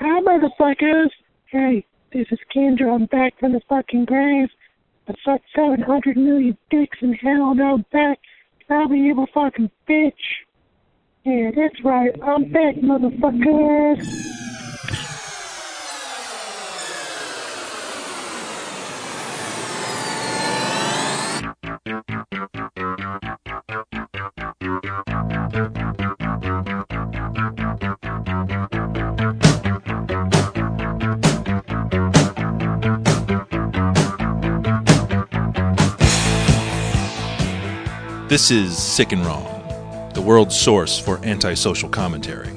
Hi, motherfuckers. Hey, this is Kendra. I'm back from the fucking grave. I sucked 700 million dicks in hell, I'm back. I'll be able fucking bitch. Yeah, that's right. I'm back, motherfuckers. This is Sick and Wrong, the world's source for antisocial commentary.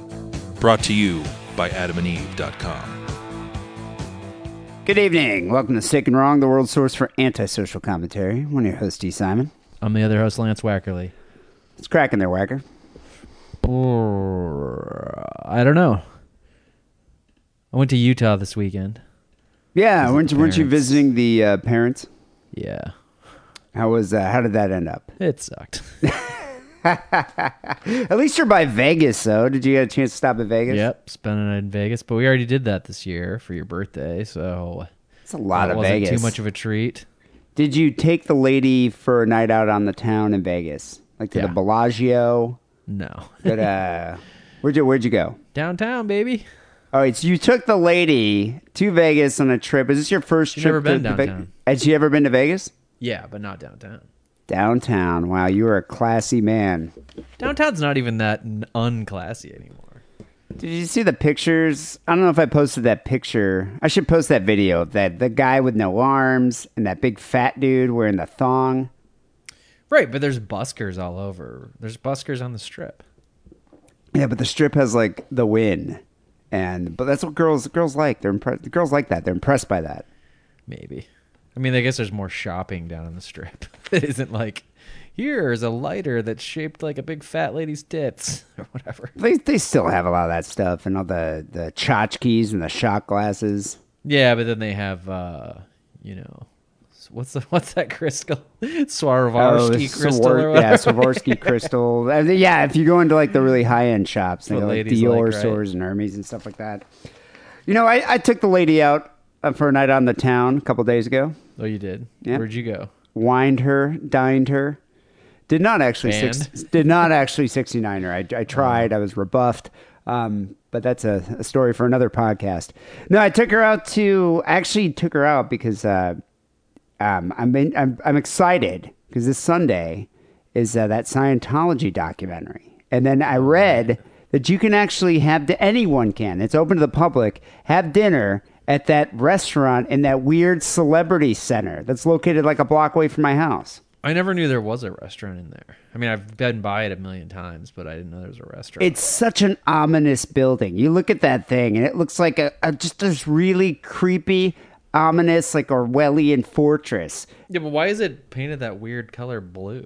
Brought to you by adamandeve.com. Good evening. Welcome to Sick and Wrong, the world's source for antisocial commentary. One of your hosts, Dee Simon. I'm the other host, Lance Wackerle. It's cracking there, Wacker. I don't know. I went to Utah this weekend. Yeah, weren't, weren't you parents. visiting the uh, parents? Yeah, How was uh, how did that end up? it sucked. At least you're by Vegas, though. Did you get a chance to stop at Vegas? yep, spending it in Vegas, but we already did that this year for your birthday, so It's a lot that of wasn't Vegas. too much of a treat. Did you take the lady for a night out on the town in Vegas? Like to Yeah. the Bellagio? No, Good, uh, where'd you where'd you go? downtown, baby. All right, so you took the lady to Vegas on a trip. Is this your first She's trip? never been to, downtown. Had she ever been to Vegas? Yeah, but not downtown. Downtown. Wow, you are a classy man. Downtown's not even that n- unclassy anymore. Did you see the pictures? I don't know if I posted that picture. I should post that video of that the guy with no arms and that big fat dude wearing the thong. Right, but there's buskers all over. There's buskers on the strip. Yeah, but the strip has like the Wynn, and but that's what girls girls like. They're impressed. Girls like that. They're impressed by that. Maybe. I mean, I guess there's more shopping down on the strip. it isn't like here's a lighter that's shaped like a big fat lady's tits or whatever. They they still have a lot of that stuff and all the the tchotchkes and the shot glasses. Yeah, but then they have, uh, you know, what's the what's that crystal? Swarovski the crystal Swar- or. Yeah, Swarovski crystal. Uh, Yeah, if you go into like the really high end shops, they go like Dior like, right? stores and Hermes and stuff like that. You know, I, I took the lady out uh, for a night on the town a couple days ago. oh, you did. Yeah. Where'd you go? Wined her, dined her. Did not actually six, did not actually sixty nine her. I, I tried. I was rebuffed. Um, but that's a, a story for another podcast. No, I took her out to actually took her out because uh, um, I'm, in, I'm I'm excited because this Sunday is uh, that Scientology documentary, and then I read that you can actually have to anyone can. It's open to the public. Have dinner at that restaurant in that weird celebrity center that's located like a block away from my house. I never knew there was a restaurant in there. I mean, I've been by it a million times, but I didn't know there was a restaurant. It's such an ominous building. You look at that thing, and it looks like a, a just this really creepy, ominous, like Orwellian fortress. yeah, but why is it painted that weird color blue?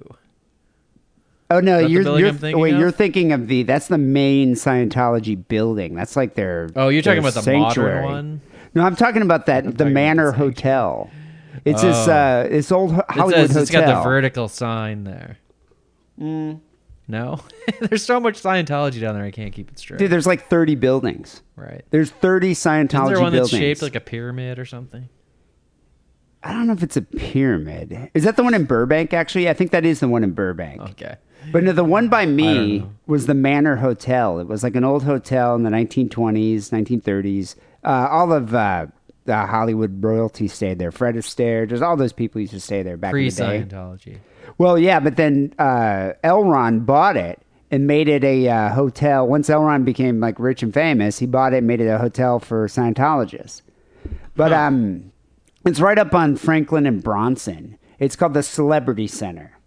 Oh no, Is that the you're you're thinking wait, of? you're thinking of the that's the main Scientology building. That's like their Oh, you're talking about the modern one? No, I'm talking about that the Manor Hotel. It's this Oh. uh this old Ho- It Hollywood says it's hotel. got the vertical sign there. No, there's so much Scientology down there. I can't keep it straight. Dude, there's like 30 buildings. right? There's 30 Scientology Isn't there one buildings. that's shaped like a pyramid or something? I don't know if it's a pyramid. Is that the one in Burbank? Actually, I think that is the one in Burbank. Okay. But no, the one by me was the Manor Hotel. It was like an old hotel in the 1920s, 1930s. Uh, all of uh, the Hollywood royalty stayed there. Fred Astaire, just all those people used to stay there back in the day. Scientology. Well, yeah, but then uh, L. Ron bought it and made it a uh, hotel. Once L. Ron became like rich and famous, he bought it and made it a hotel for Scientologists. But um, it's right up on Franklin and Bronson. It's called the Celebrity Center,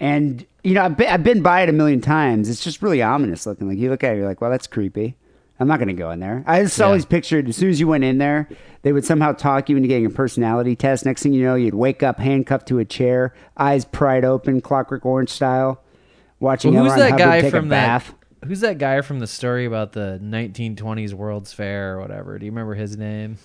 and you know I've been, I've been by it a million times. It's just really ominous looking. Like you look at it, you're like, well, that's creepy. I'm not going to go in there. I just Yeah. always pictured as soon as you went in there, they would somehow talk you into getting a personality test. Next thing you know, you'd wake up handcuffed to a chair, eyes pried open, Clockwork Orange style, watching Well, who's L. Ron that Hubbard guy take from a that? bath. Who's that guy from the story about the 1920s World's Fair or whatever? Do you remember his name?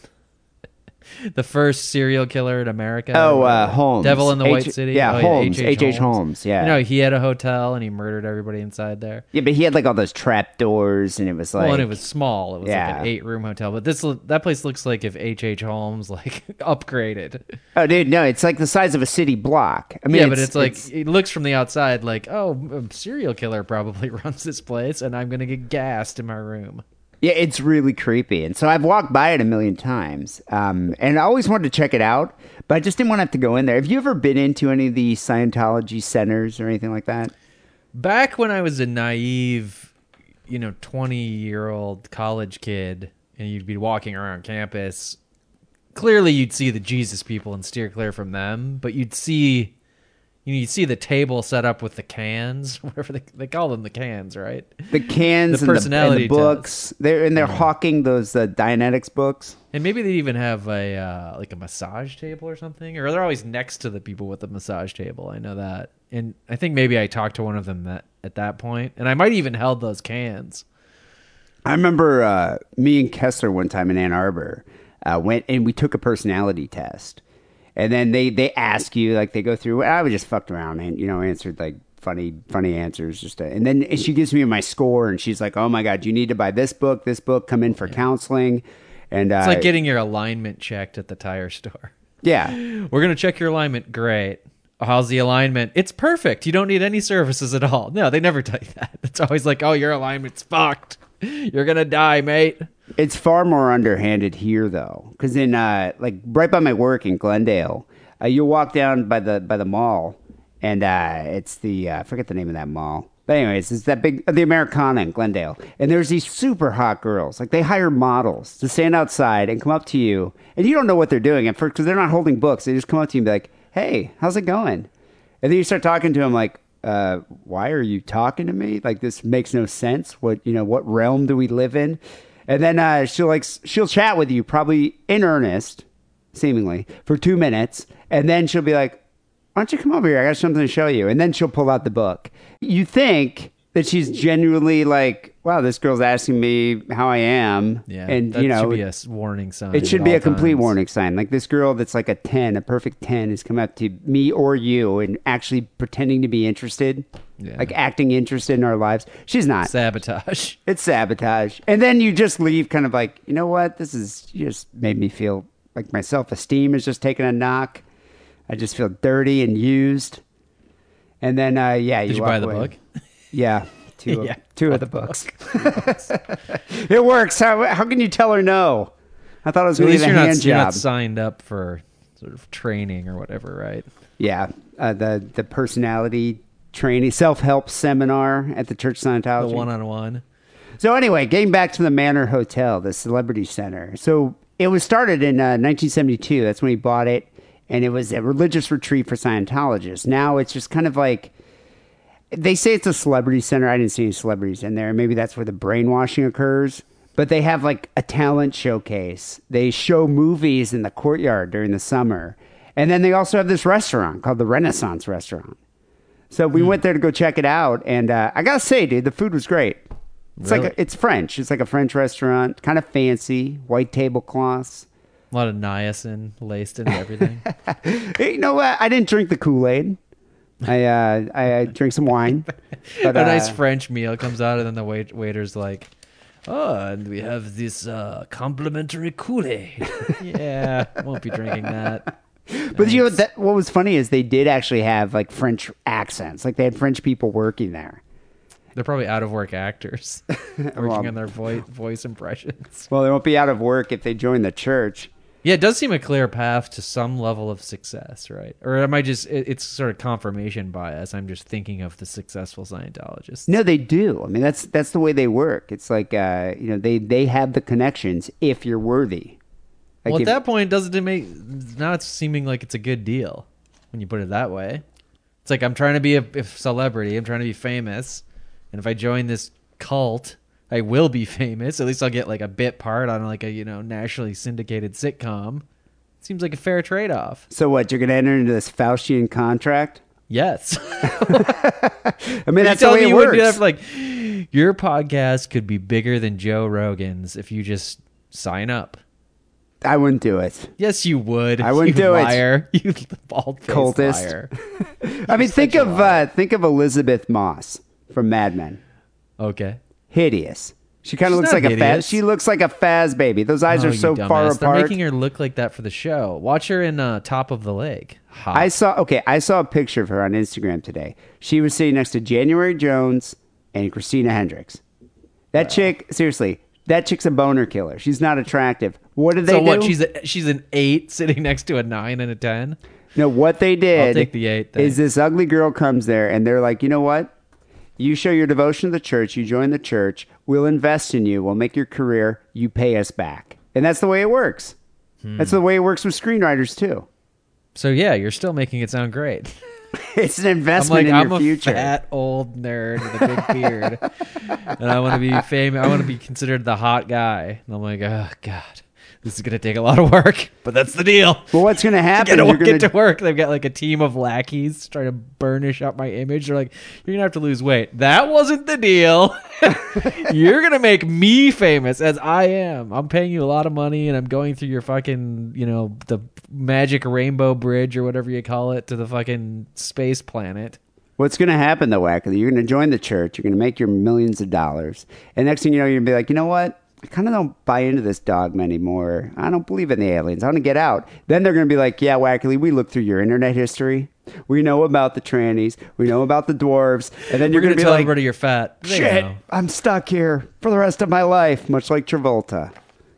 the first serial killer in America. Oh, uh, Holmes. Devil in the H- White City. yeah, oh, Holmes. H.H. Holmes, yeah. You know, he had a hotel and he murdered everybody inside there. Yeah, but he had like all those trap doors, and it was like well, and it was small. It was like an eight room hotel. But this that place looks like if H. H. Holmes like upgraded. oh, dude, no, it's like the size of a city block. I mean, yeah, but it's like it looks from the outside like oh, a serial killer probably runs this place, and I'm gonna get gassed in my room. Yeah, it's really creepy. And so I've walked by it a million times. Um, and I always wanted to check it out, but I just didn't want to have to go in there. Have you ever been into any of the Scientology centers or anything like that? Back when I was a naive, you know, 20 year old college kid, and you'd be walking around campus, clearly you'd see the Jesus people and steer clear from them, but you'd see. You know, you see the table set up with the cans, whatever they, they call them, the cans, right? The cans The and, personality the, and the books. They're and they're hawking those uh, Dianetics books. And maybe they even have a uh, like a massage table or something, or they're always next to the people with the massage table. I know that, and I think maybe I talked to one of them that, at that point, and I might even held those cans. I remember uh, me and Kessler one time in Ann Arbor uh, went and we took a personality test, and then they they ask you like they go through. I was just fucked around and you know answered like funny funny answers just to, and then she gives me my score and she's like, oh my god, you need to buy this book, this book, come in for counseling, and uh, It's like getting your alignment checked at the tire store. yeah. We're gonna check your alignment. Great. How's the alignment? It's perfect. You don't need any services at all. No, they never tell you that. It's always like, oh, your alignment's fucked. You're gonna die, mate. It's far more underhanded here, though, because in uh, like right by my work in Glendale, uh, you walk down by the by the mall, and uh, it's the uh, I forget the name of that mall. But anyways, it's that big the Americana in Glendale, and there's these super hot girls. Like they hire models to stand outside and come up to you, and you don't know what they're doing at first because they're not holding books. They just come up to you and be like, "Hey, how's it going?" And then you start talking to them like, uh, why are you talking to me? Like this makes no sense. What you know? What realm do we live in? And then uh, she'll like she'll chat with you, probably in earnest, seemingly for two minutes, and then she'll be like, "Why don't you come over here? I got something to show you." And then she'll pull out the book. You think that she's genuinely like, "Wow, this girl's asking me how I am," Yeah, and you know, should be a warning sign. it should be a complete times. warning sign. Like this girl that's like a 10, a perfect 10, is come up to me or you and actually pretending to be interested, Yeah. like acting interested in our lives. She's not. Sabotage. It's sabotage. And then you just leave kind of like, you know what? This is just made me feel like my self esteem is just taking a knock. I just feel dirty and used. And then, uh, yeah, you Did you buy the away. book? Yeah, two, of, Yeah, two of the books. it works. How, how can you tell her no? I thought it was going to be a hand not, you're job. not signed up for sort of training or whatever, right? Yeah, uh, the the personality training, self help seminar at the Church The Scientology. The one on one. So anyway, getting back to the Manor Hotel, the Celebrity Center. So it was started in uh, 1972. That's when he bought it, and it was a religious retreat for Scientologists. Now it's just kind of like they say it's a celebrity center. I didn't see any celebrities in there. Maybe that's where the brainwashing occurs. But they have like a talent showcase. They show movies in the courtyard during the summer. And then they also have this restaurant called the Renaissance Restaurant. So we went there to go check it out. And uh, I got to say, dude, the food was great. It's like a, it's French. It's like a French restaurant, kind of fancy, white tablecloths. A lot of niacin laced into everything. You know what? I didn't drink the Kool Aid. I uh, I, I drink some wine. But, a nice uh, French meal comes out, and then the wait- waiter's like, "Oh, and we have this uh, complimentary Kool Aid." yeah, won't be drinking that. But you know that what was funny is they did actually have like French accents. Like they had French people working there. They're probably out of work actors working Well- on their vo- voice impressions. Well, they won't be out of work if they join the church. Yeah, it does seem a clear path to some level of success, right? Or am I just? It, it's sort of confirmation bias. I'm just thinking of the successful Scientologists. No, they do. I mean, that's that's the way they work. It's like uh, you know they they have the connections if you're worthy. Like well, at if- that point, doesn't it make now it's seeming like it's a good deal when you put it that way? It's like I'm trying to be a, a celebrity. I'm trying to be famous, and if I join this cult, I will be famous. At least I'll get like a bit part on like a you know nationally syndicated sitcom. Seems like a fair trade off. so what? You're going to enter into this Faustian contract? Yes. I mean, that's the way it do that like your podcast could be bigger than Joe Rogan's if you just sign up. I wouldn't do it. Yes, you would. I wouldn't you do it. You bald Cultist. liar. I mean, think of uh, think of Elisabeth Moss from Mad Men. Okay. Hideous. She kind of looks like a faz. She looks like a faz baby. Those eyes Oh, are so far dumbass. They're making her look like that for the show. Watch her in uh, Top of the Lake. Hot. I saw okay, I saw a picture of her on Instagram today. She was sitting next to January Jones and Christina Hendricks. That chick, seriously, that chick's a boner killer. She's not attractive. What did they so do? what? She's a, she's an eight sitting next to a nine and a ten. no, what they did take the eight, is this ugly girl comes there and they're like, you know what? You show your devotion to the church, you join the church, we'll invest in you, we'll make your career, you pay us back. And that's the way it works. Hmm. That's the way it works with screenwriters too. So yeah, you're still making it sound great. It's an I'm investment like in I'm your a future. fat old nerd with a big beard, and I want to be famous. I want to be considered the hot guy. And I'm like, oh god, this is gonna take a lot of work, but that's the deal. Well, what's going to happen? Get, to, You're get gonna- to work. They've got like a team of lackeys trying to burnish up my image. They're like, you're gonna have to lose weight. That wasn't the deal. you're gonna make me famous as I am. I'm paying you a lot of money, and I'm going through your fucking, you know, the magic rainbow bridge or whatever you call it to the fucking space planet. What's going to happen though, Wackley? You're going to join the church. You're going to make your millions of dollars, and next thing you know, you're going to be like, you know what? I kind of don't buy into this dogma anymore. I don't believe in the aliens. I want to get out. Then they're going to be like, yeah, Wackley, we looked through your internet history. We know about the trannies. We know about the dwarves. And then you're going to be tell like, everybody you're fat. They shit, know. I'm stuck here for the rest of my life, much like Travolta.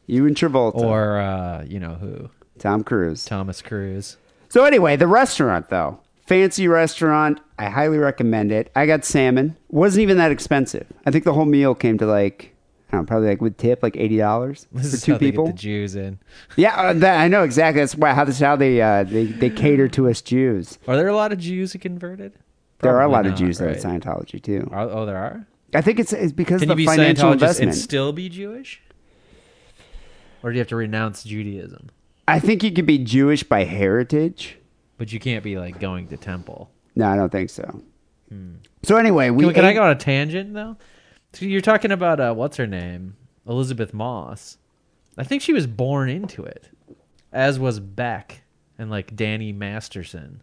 You and Travolta. Or uh, you know who? Tom Cruise. Thomas Cruise. So anyway, the restaurant though, fancy restaurant. I highly recommend it. I got salmon. wasn't even that expensive. I think the whole meal came to like, I don't know, probably like with tip like eighty dollars for is two how they people. get the Jews in. yeah, uh, that, I know exactly. That's why how this how they uh, they they cater to us Jews. Are there a lot of Jews who converted? There are a Probably lot of not, Jews that right? at Scientology too. Are- oh, there are. I think it's it's because Can of you the be financial investment. and still be Jewish? Or do you have to renounce Judaism? I think you could be Jewish by heritage. But you can't be like going to temple. No, I don't think so. So anyway, we Hmm. Can, can I go on a tangent though? So you're talking about uh, what's her name, Elisabeth Moss. I think she was born into it, as was Beck and like Danny Masterson.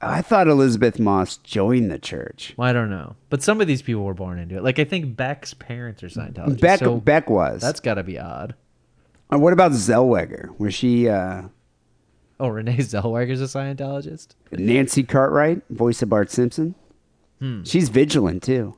I thought Elisabeth Moss joined the church. Well, I don't know, but some of these people were born into it. Like I think Beck's parents are Scientologists. Beck so Beck was. that's got to be odd. Uh, what about Zellweger? Was she uh, Oh, Renee Zellweger's a Scientologist. Nancy Cartwright, voice of Bart Simpson? Hmm. She's vigilant too.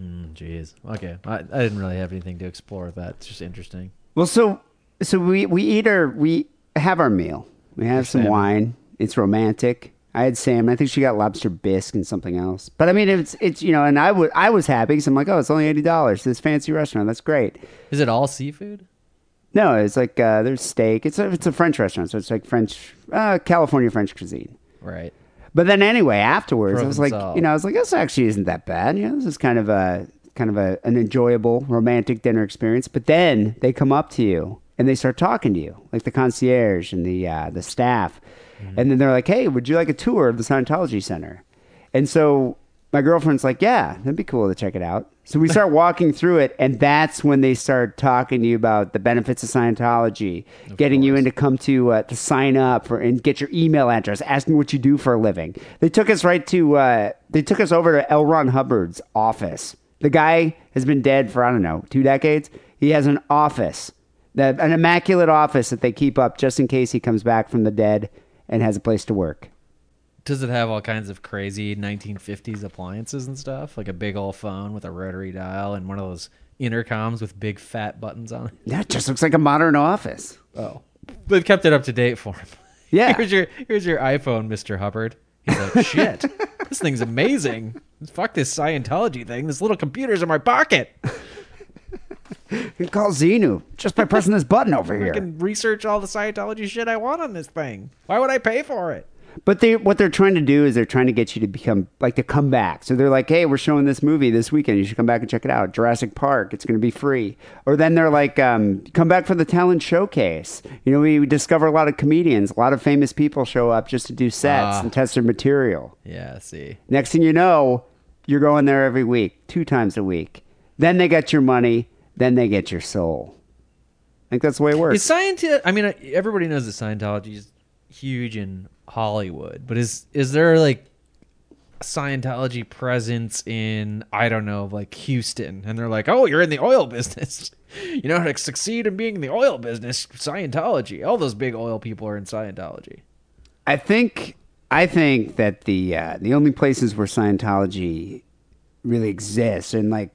Mm, Jeez. Okay, I, I didn't really have anything to explore with that. It's just interesting. Well, so so we we eat our we have our meal. We have some salmon. wine. It's romantic. I had salmon. I think she got lobster bisque and something else. But I mean, it's it's you know, and I would I was happy because I'm like, oh, it's only eighty dollars. This fancy restaurant. That's great. Is it all seafood? No, it's like uh, there's steak. It's a it's a French restaurant, so it's like French, uh, California French cuisine. Right. But then anyway, afterwards, I was like, you know, I was like, this actually isn't that bad. You know, this is kind of a kind of a, an enjoyable romantic dinner experience. But then they come up to you and they start talking to you, like the concierge and the uh, the staff, and then they're like, hey, would you like a tour of the Scientology Center? And so my girlfriend's like, yeah, that'd be cool to check it out. So we start walking through it, and that's when they start talking to you about the benefits of Scientology, getting you in to come to uh, to sign up for and get your email address, asking what you do for a living. They took us right to uh, they took us over to L. Ron Hubbard's office. The guy has been dead for I don't know two decades. He has an office, an immaculate office that they keep up just in case he comes back from the dead and has a place to work. Does it have all kinds of crazy 1950s appliances and stuff? Like a big old phone with a rotary dial and one of those intercoms with big fat buttons on it? That just looks like a modern office. Oh. They've kept it up to date for him. Yeah. Here's your here's your iPhone, Mr. Hubbard. He's like, shit, this thing's amazing. Fuck this Scientology thing. This little computer's in my pocket. You can call Xenu just by pressing this button over here. I can research all the Scientology shit I want on this thing. Why would I pay for it? But they what they're trying to do is they're trying to get you to become like to come back. So they're like, "Hey, we're showing this movie this weekend. You should come back and check it out. Jurassic Park. It's going to be free." Or then they're like, um, "Come back for the talent showcase." You know, we discover a lot of comedians, a lot of famous people show up just to do sets Ah. and test their material. Yeah, see. Next thing you know, you're going there every week, two times a week. Then they get your money. Then they get your soul. I think that's the way it works. Is? I mean, everybody knows that Scientology is huge in Hollywood, but is is there like Scientology presence in I don't know, like Houston, and they're like, "Oh, you're in the oil business. you know how to succeed in being in the oil business. Scientology. All those big oil people are in Scientology." I think I think that the uh, the only places where Scientology really exists and like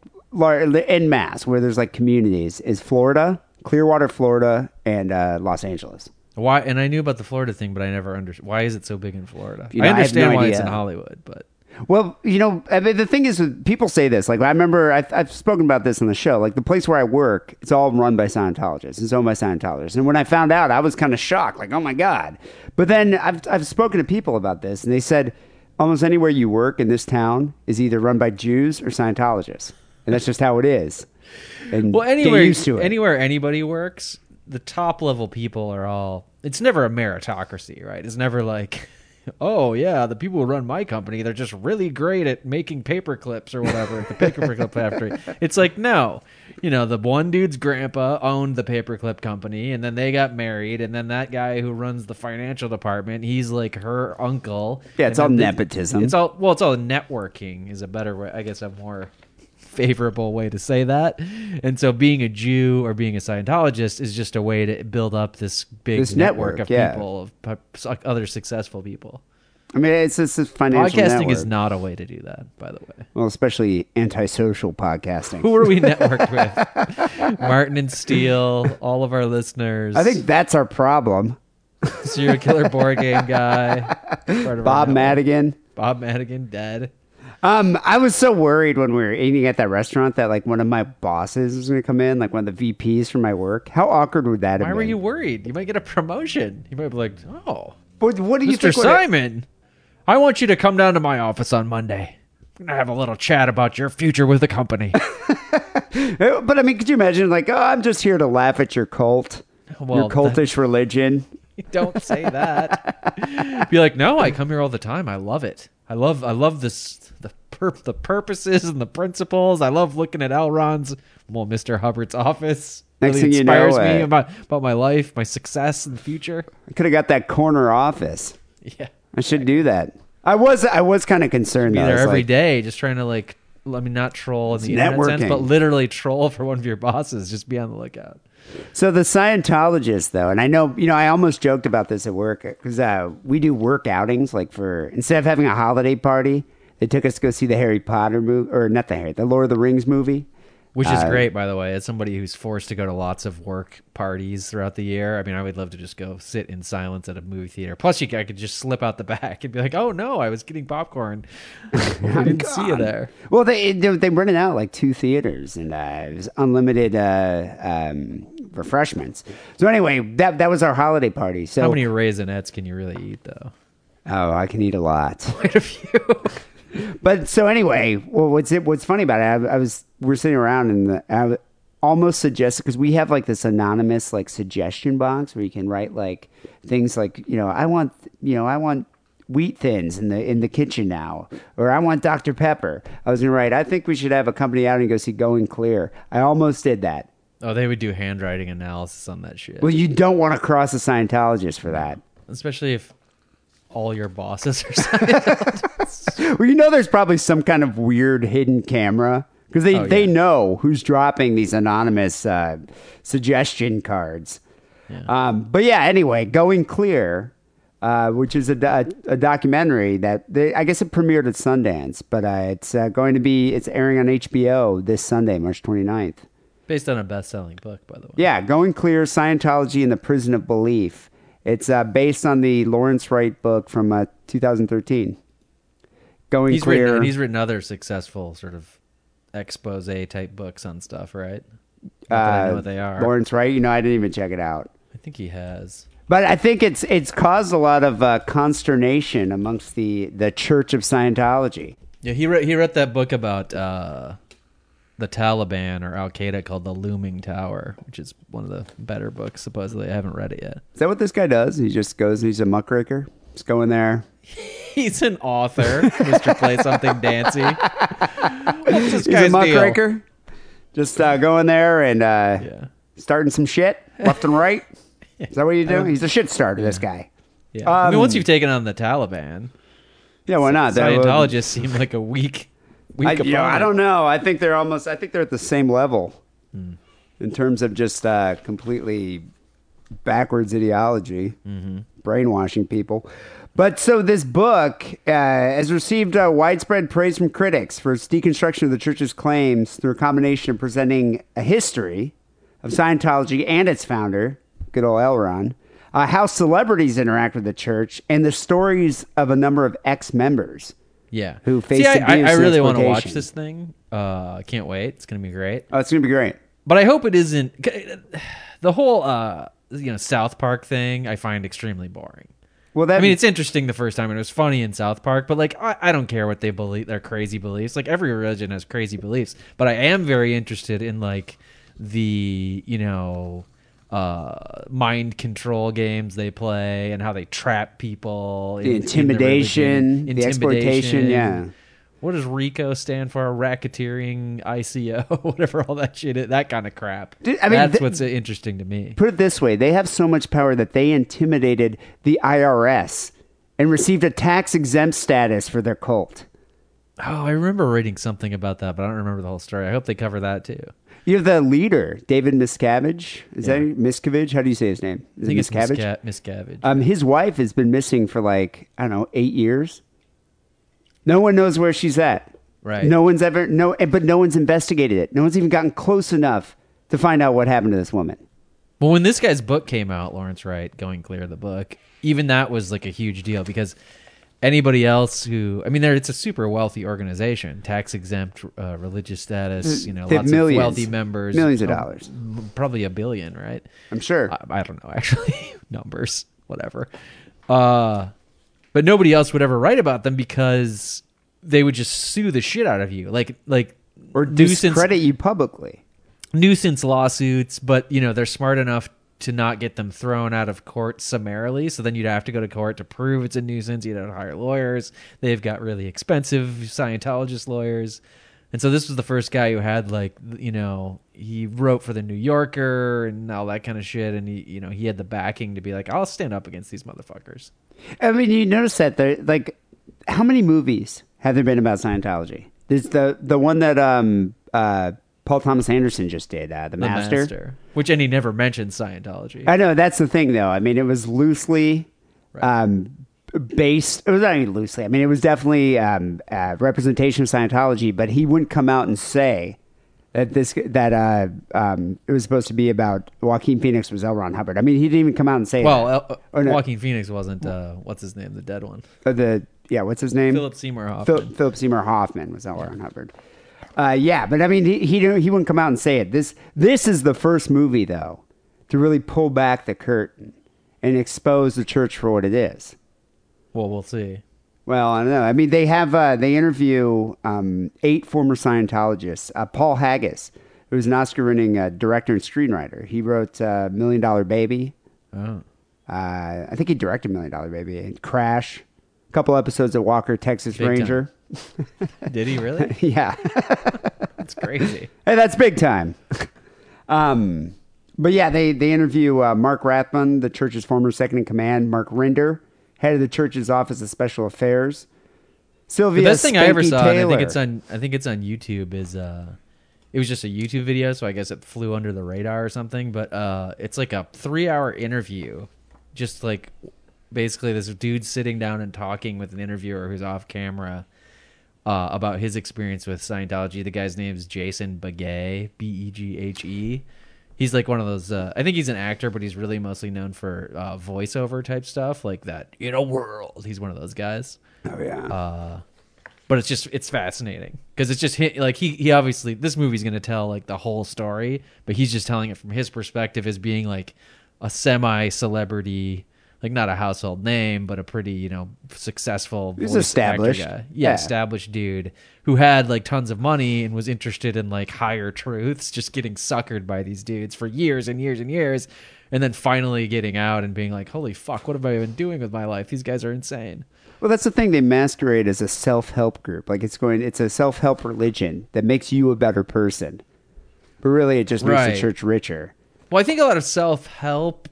in mass where there's like communities is Florida, Clearwater, Florida, and uh, Los Angeles. Why? And I knew about the Florida thing, but I never understood. Why is it so big in Florida? You know, I I understand no why it's in Hollywood, but Well, you know, I mean, the thing is, people say this. Like, I remember I've, I've spoken about this on the show. Like, the place where I work, it's all run by Scientologists. It's owned by Scientologists. And when I found out, I was kind of shocked. Like, oh my god! But then I've I've spoken to people about this, and they said almost anywhere you work in this town is either run by Jews or Scientologists, and that's just how it is. And well, anywhere used to it. anywhere anybody works, the top level people are all. It's never a meritocracy, right? It's never like, oh yeah, the people who run my company, they're just really great at making paper clips or whatever at the paperclip factory. It's like no, you know, the one dude's grandpa owned the paperclip company, and then they got married, and then that guy who runs the financial department, he's like her uncle. Yeah, it's all nepotism. It's all well, it's all networking is a better way, I guess, a more favorable way to say that. And so being a Jew or being a Scientologist is just a way to build up this big This network, network, of yeah. people, of other successful people. I mean, it's it's a financial Podcasting network. is not a way to do that, by the way. well, especially antisocial podcasting. Who are we networked with? Martin and Steele, all of our listeners. I think that's our problem. serial killer board game guy. part of our Bob. Madigan. Bob Madigan dead. Um, I was so worried when we were eating at that restaurant that like one of my bosses was going to come in, like one of the VPs from my work. How awkward would that have Why been? were you worried? You might get a promotion. You might be like, oh, What, what do you Mr. Simon, I want you to come down to my office on Monday. We're gonna have a little chat about your future with the company. But I mean, could you imagine? Like, oh, I'm just here to laugh at your cult, Well, your cultish religion. Don't say that. Be like, no, I come here all the time. I love it. I love, I love this, pur- the purposes and the principles. I love looking at L. Ron's, well, Mr. Hubbard's office. Next really thing you know, inspires me uh, about about my life, my success in the future. I could have got that corner office. Yeah, I should do that. I was, I was kind of concerned. be though. there every like, day, just trying to like, let me not troll in the internet sense, but literally troll for one of your bosses. Just be on the lookout. So the Scientologists, though, and I know, you know, I almost joked about this at work because uh, we do work outings. Like for instead of having a holiday party, they took us to go see the Harry Potter movie, or not the Harry, the Lord of the Rings movie. Which is Uh, great, by the way. As somebody who's forced to go to lots of work parties throughout the year, I mean, I would love to just go sit in silence at a movie theater. Plus, you, I could just slip out the back and be like, "Oh no, I was getting popcorn. I didn't see you there." Well, they they, they rented out like two theaters, and uh, it was unlimited uh, um, refreshments. So anyway, that that was our holiday party. So How many raisinets can you really eat, though? Oh, I can eat a lot. Quite a few. But so anyway, well, what's it? What's funny about it? I, I was we're sitting around and the, I almost suggested because we have like this anonymous like suggestion box where you can write like things like you know I want you know I want wheat thins in the in the kitchen now or I want Dr Pepper. I was gonna write. I think we should have a company out and go see Going Clear. I almost did that. oh, they would do handwriting analysis on that shit, Well, you don't want to cross a Scientologist for that. especially if all your bosses are. Scientologists. Well, you know, there's probably some kind of weird hidden camera because they, Oh, they know who's dropping these anonymous uh, suggestion cards. Um, but yeah, anyway, Going Clear, uh, which is a, do- a documentary that they, I guess it premiered at Sundance, but uh, it's uh, going to be it's airing on HBO this Sunday, March 29th. Based on a best-selling book, by the way. Yeah, Going Clear: Scientology and the Prison of Belief. It's uh, based on the Lawrence Wright book from uh, 2013. Going He's Clear. written, he's written other successful sort of expose type books on stuff, right? That I know uh, what they are. Lawrence Wright. You know, I didn't even check it out. I think he has. But I think it's it's caused a lot of uh, consternation amongst the the Church of Scientology. Yeah, he wrote he wrote that book about uh, the Taliban or Al Qaeda called The Looming Tower, which is one of the better books. Supposedly, I haven't read it yet. Is that what this guy does? He just goes. He's a muckraker. Just go in there. He's an author, Mister Play Something Dancy. He's a guy's deal? muckraker. Just uh, go in there and uh, Yeah, starting some shit left and right. Is that what you do? He's a shit starter. This guy. Yeah. I mean, Um, once you've taken on the Taliban, Yeah, why not? That would- Scientologists seem like a weak, weak I, know, I don't know. I think they're almost. I think they're at the same level Hmm. in terms of just uh, completely backwards ideology, Mm-hmm. brainwashing people. But so this book uh, has received uh, widespread praise from critics for its deconstruction of the church's claims through a combination of presenting a history of Scientology and its founder, good old L. Ron, uh, how celebrities interact with the church, and the stories of a number of ex-members. Yeah. who See, faced I, I, I and really want to watch this thing. Uh, can't wait. It's gonna be great. Oh, it's gonna be great. But I hope it isn't. The whole, uh, you know, South Park thing. I find extremely boring. Well, that I mean, it's interesting the first time, and it was funny in South Park. But like, I, I don't care what they believe. Their crazy beliefs. Like every religion has crazy beliefs. But I am very interested in like the you know uh mind control games they play and how they trap people the in- in intimidation, religion. the exploitation. Yeah, what does RICO stand for? Racketeering, ICO, whatever all that shit is. That kind of crap. Dude, I mean, That's th- what's interesting to me. put it this way: they have so much power that they intimidated the IRS and received a tax exempt status for their cult. Oh, I remember reading something about that, but I don't remember the whole story. I hope they cover that too. You have the leader, David Miscavige. Is that Miscavige? How do you say his name? Is it Miscavige? Misca- Miscavige. Um, his wife has been missing for like I don't know eight years. No one knows where she's at. Right. No one's ever no, but no one's investigated it. No one's even gotten close enough to find out what happened to this woman. Well, when this guy's book came out, Lawrence Wright, Going Clear, the book, even that was like a huge deal because anybody else who, I mean, there it's a super wealthy organization, tax exempt, uh, religious status, you know, They lots millions. of wealthy members, Millions of Oh, dollars. probably a billion, right? I'm sure. I, I don't know actually numbers, whatever. Uh, but nobody else would ever write about them because they would just sue the shit out of you, like like or nuisance discredit you publicly. nuisance lawsuits, but you know they're smart enough to not get them thrown out of court summarily. So then you'd have to go to court to prove it's a nuisance. You'd have to hire lawyers. They've got really expensive Scientologist lawyers. And so this was the first guy who had like you know he wrote for the New Yorker and all that kind of shit, and he you know he had the backing to be like I'll stand up against these motherfuckers. I mean, you notice that there, like, how many movies have there been about Scientology? There's the the one that um uh Paul Thomas Anderson just did, uh, the, The Master. which and he never mentioned Scientology. I know that's the thing, though. I mean, it was loosely Right. um based. It was not even loosely. I mean, it was definitely um uh, representation of Scientology, but he wouldn't come out and say. That this that uh um it was supposed to be about Joaquin Phoenix was L. Ron Hubbard. I mean, he didn't even come out and say well, that. Or no. Joaquin Phoenix wasn't uh, what's his name, the dead one, Uh, the yeah, what's his name? Philip Seymour Hoffman. Phil, Philip Seymour Hoffman was L. Ron Hubbard. Uh, yeah, but I mean, he he, didn't- he wouldn't come out and say it. This this is the first movie though to really pull back the curtain and expose the church for what it is. Well, we'll see. Well, I don't know. I mean, they have uh, they interview um, eight former Scientologists. Uh, Paul Haggis, who's an Oscar-winning uh, director and screenwriter, he wrote uh, Million Dollar Baby. Oh. Uh, I think he directed Million Dollar Baby and Crash. A couple episodes of Walker Texas Big time. Did he really? yeah. That's crazy. Hey, that's big time. um, but yeah, they they interview uh, Mark Rathbun, the church's former second in command, Mark Rinder, head of the church's office of special affairs. Sylvia The best thing I ever Spanky saw, and I Taylor. think it's on. I think it's on YouTube. Is uh, it was just a YouTube video, so I guess it flew under the radar or something. But uh, it's like a three-hour interview, just like basically this dude sitting down and talking with an interviewer who's off camera. Uh, about his experience with Scientology. The guy's name is Jason Beghe, B E G H E. He's like one of those. Uh, I think he's an actor, but he's really mostly known for uh, voiceover type stuff, like that. In a world, he's one of those guys oh yeah. Uh, but it's just it's fascinating because it's just hit, like he he obviously this movie's gonna tell like the whole story, but he's just telling it from his perspective as being like a semi celebrity, like not a household name, but a pretty you know successful He's established. Yeah, Yeah. established dude who had like tons of money and was interested in like higher truths, just getting suckered by these dudes for years and years and years. And then finally getting out and being like, "Holy fuck! What have I been doing with my life? These guys are insane." Well, that's the thing. They masquerade as a self-help group. Like it's going. It's a self-help religion that makes you a better person. But really, it just makes Right. the church richer. Well, I think a lot of self help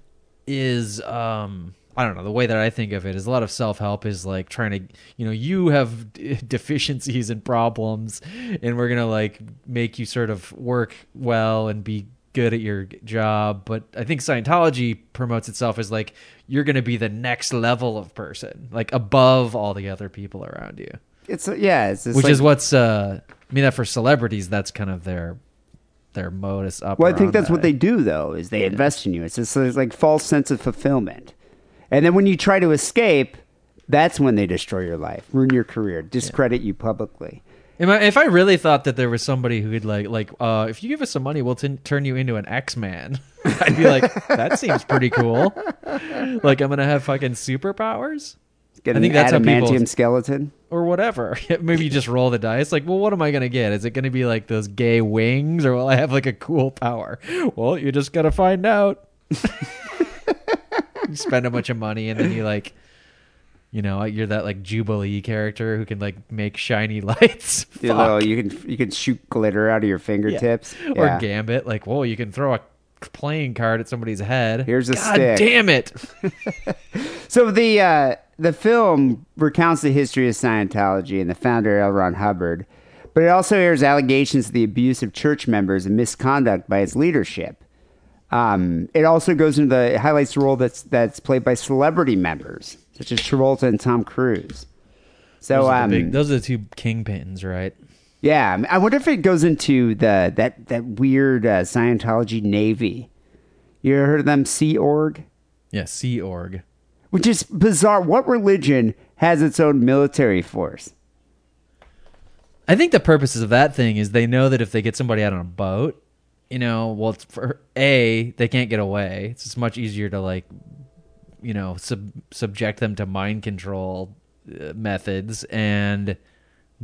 is um I don't know, the way that I think of it is a lot of self help is like trying to, you know, you have d- deficiencies and problems and we're going to like make you sort of work well and be good at your job, but I think Scientology promotes itself as like you're going to be the next level of person, like above all the other people around you. It's yeah, it's Which like- is what's uh I mean that for celebrities that's kind of their their modus operandi. Well, I think that's what they do, though, is they invest in you. It's just this like false sense of fulfillment, and then when you try to escape, that's when they destroy your life, ruin your career, discredit you publicly. Am I- If I really thought that there was somebody who could like like uh, if you give us some money, we'll t- turn you into an X Man. I'd be like, that seems pretty cool. Like I'm gonna have fucking superpowers Get I think that's how adamantium people- skeleton. or whatever. Maybe you just roll the dice. Like, well, what am I gonna get? Is it gonna be like those gay wings, or will I have like a cool power? Well, you just gotta find out. you spend a bunch of money, and then you like. You know, you're that like Jubilee character who can like make shiny lights. You, know, you can you can shoot glitter out of your fingertips. or Yeah. Gambit. Like, whoa, you can throw a playing card at somebody's head. Here's a God stick. damn it! So the uh, the film recounts the history of Scientology and the founder L. Ron Hubbard, but it also airs allegations of the abuse of church members and misconduct by its leadership. Um, it also goes into the it highlights the role that's that's played by celebrity members such as Travolta and Tom Cruise. So Those, are um, the big- those are the two kingpins, right? yeah, I I wonder if it goes into the that that weird uh, Scientology Navy. You ever heard of them? Sea Org. Yeah, Sea Org. Which is bizarre. What religion has its own military force? I think the purposes of that thing is they know that if they get somebody out on a boat, you know, well, it's for a they can't get away. It's just much easier to like, you know, sub- subject them to mind control uh, methods, and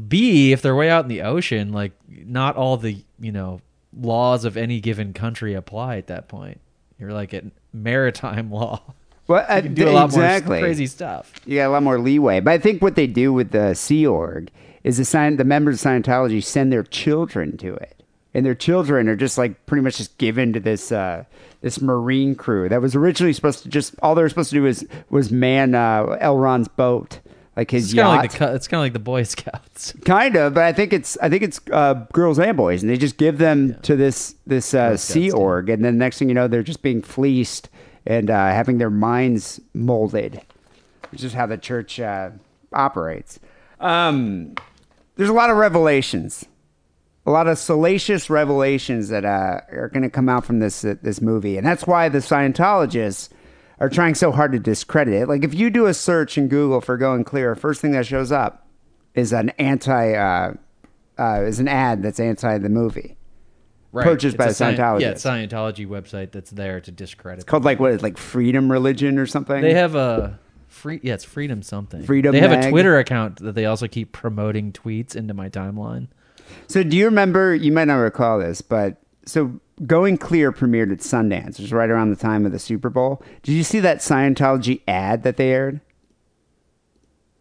b if they're way out in the ocean, like not all the you know laws of any given country apply at that point. You're like at maritime law. Well, do a lot exactly. more crazy stuff. You got a lot more leeway. But I think what they do with the Sea Org is the, the members of Scientology send their children to it. And their children are just like pretty much just given to this uh, this Marine crew that was originally supposed to just all they were supposed to do was was man uh, L. Ron's boat, like his It's kind of yacht. like the it's kind of like the Boy Scouts. Kind of, but I think it's I think it's uh, girls and boys, and they just give them to this this uh, Sea Org, and then next thing you know, they're just being fleeced and uh, having their minds molded, which is how the church uh, operates. Um, there's a lot of revelations, a lot of salacious revelations that uh, are going to come out from this uh, this movie, and that's why the Scientologists are trying so hard to discredit it. Like if you do a search in Google for "Going Clear," first thing that shows up is an anti uh, uh, is an ad that's anti the movie. Right. Purchased by It's a a Scien- Scientologist. Yeah, Scientology website that's there to discredit. It's Called like what is like Freedom Religion or something. They have a free. Yeah, it's Freedom something. Freedom They have Mag. a Twitter account that they also keep promoting tweets into my timeline. So do you remember? You might not recall this, but so Going Clear premiered at Sundance. It was right around the time of the Super Bowl. Did you see that Scientology ad that they aired?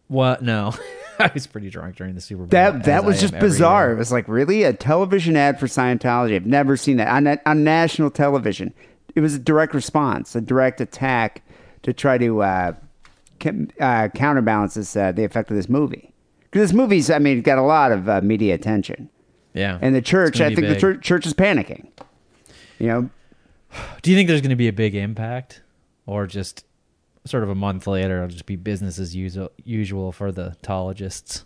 What? No, I was pretty drunk during the Super Bowl. That that was am just bizarre. It was like really a television ad for Scientology. I've never seen that on on national television. It was a direct response, a direct attack to try to uh, uh, counterbalance this, uh, the effect of this movie. Because this movie's, I mean, got a lot of uh, media attention, Yeah, and the church, I think the big. church, church is panicking. You know, Do you think there's going to be a big impact, or just sort of a month later, it'll just be business as usual, usual for the tologists?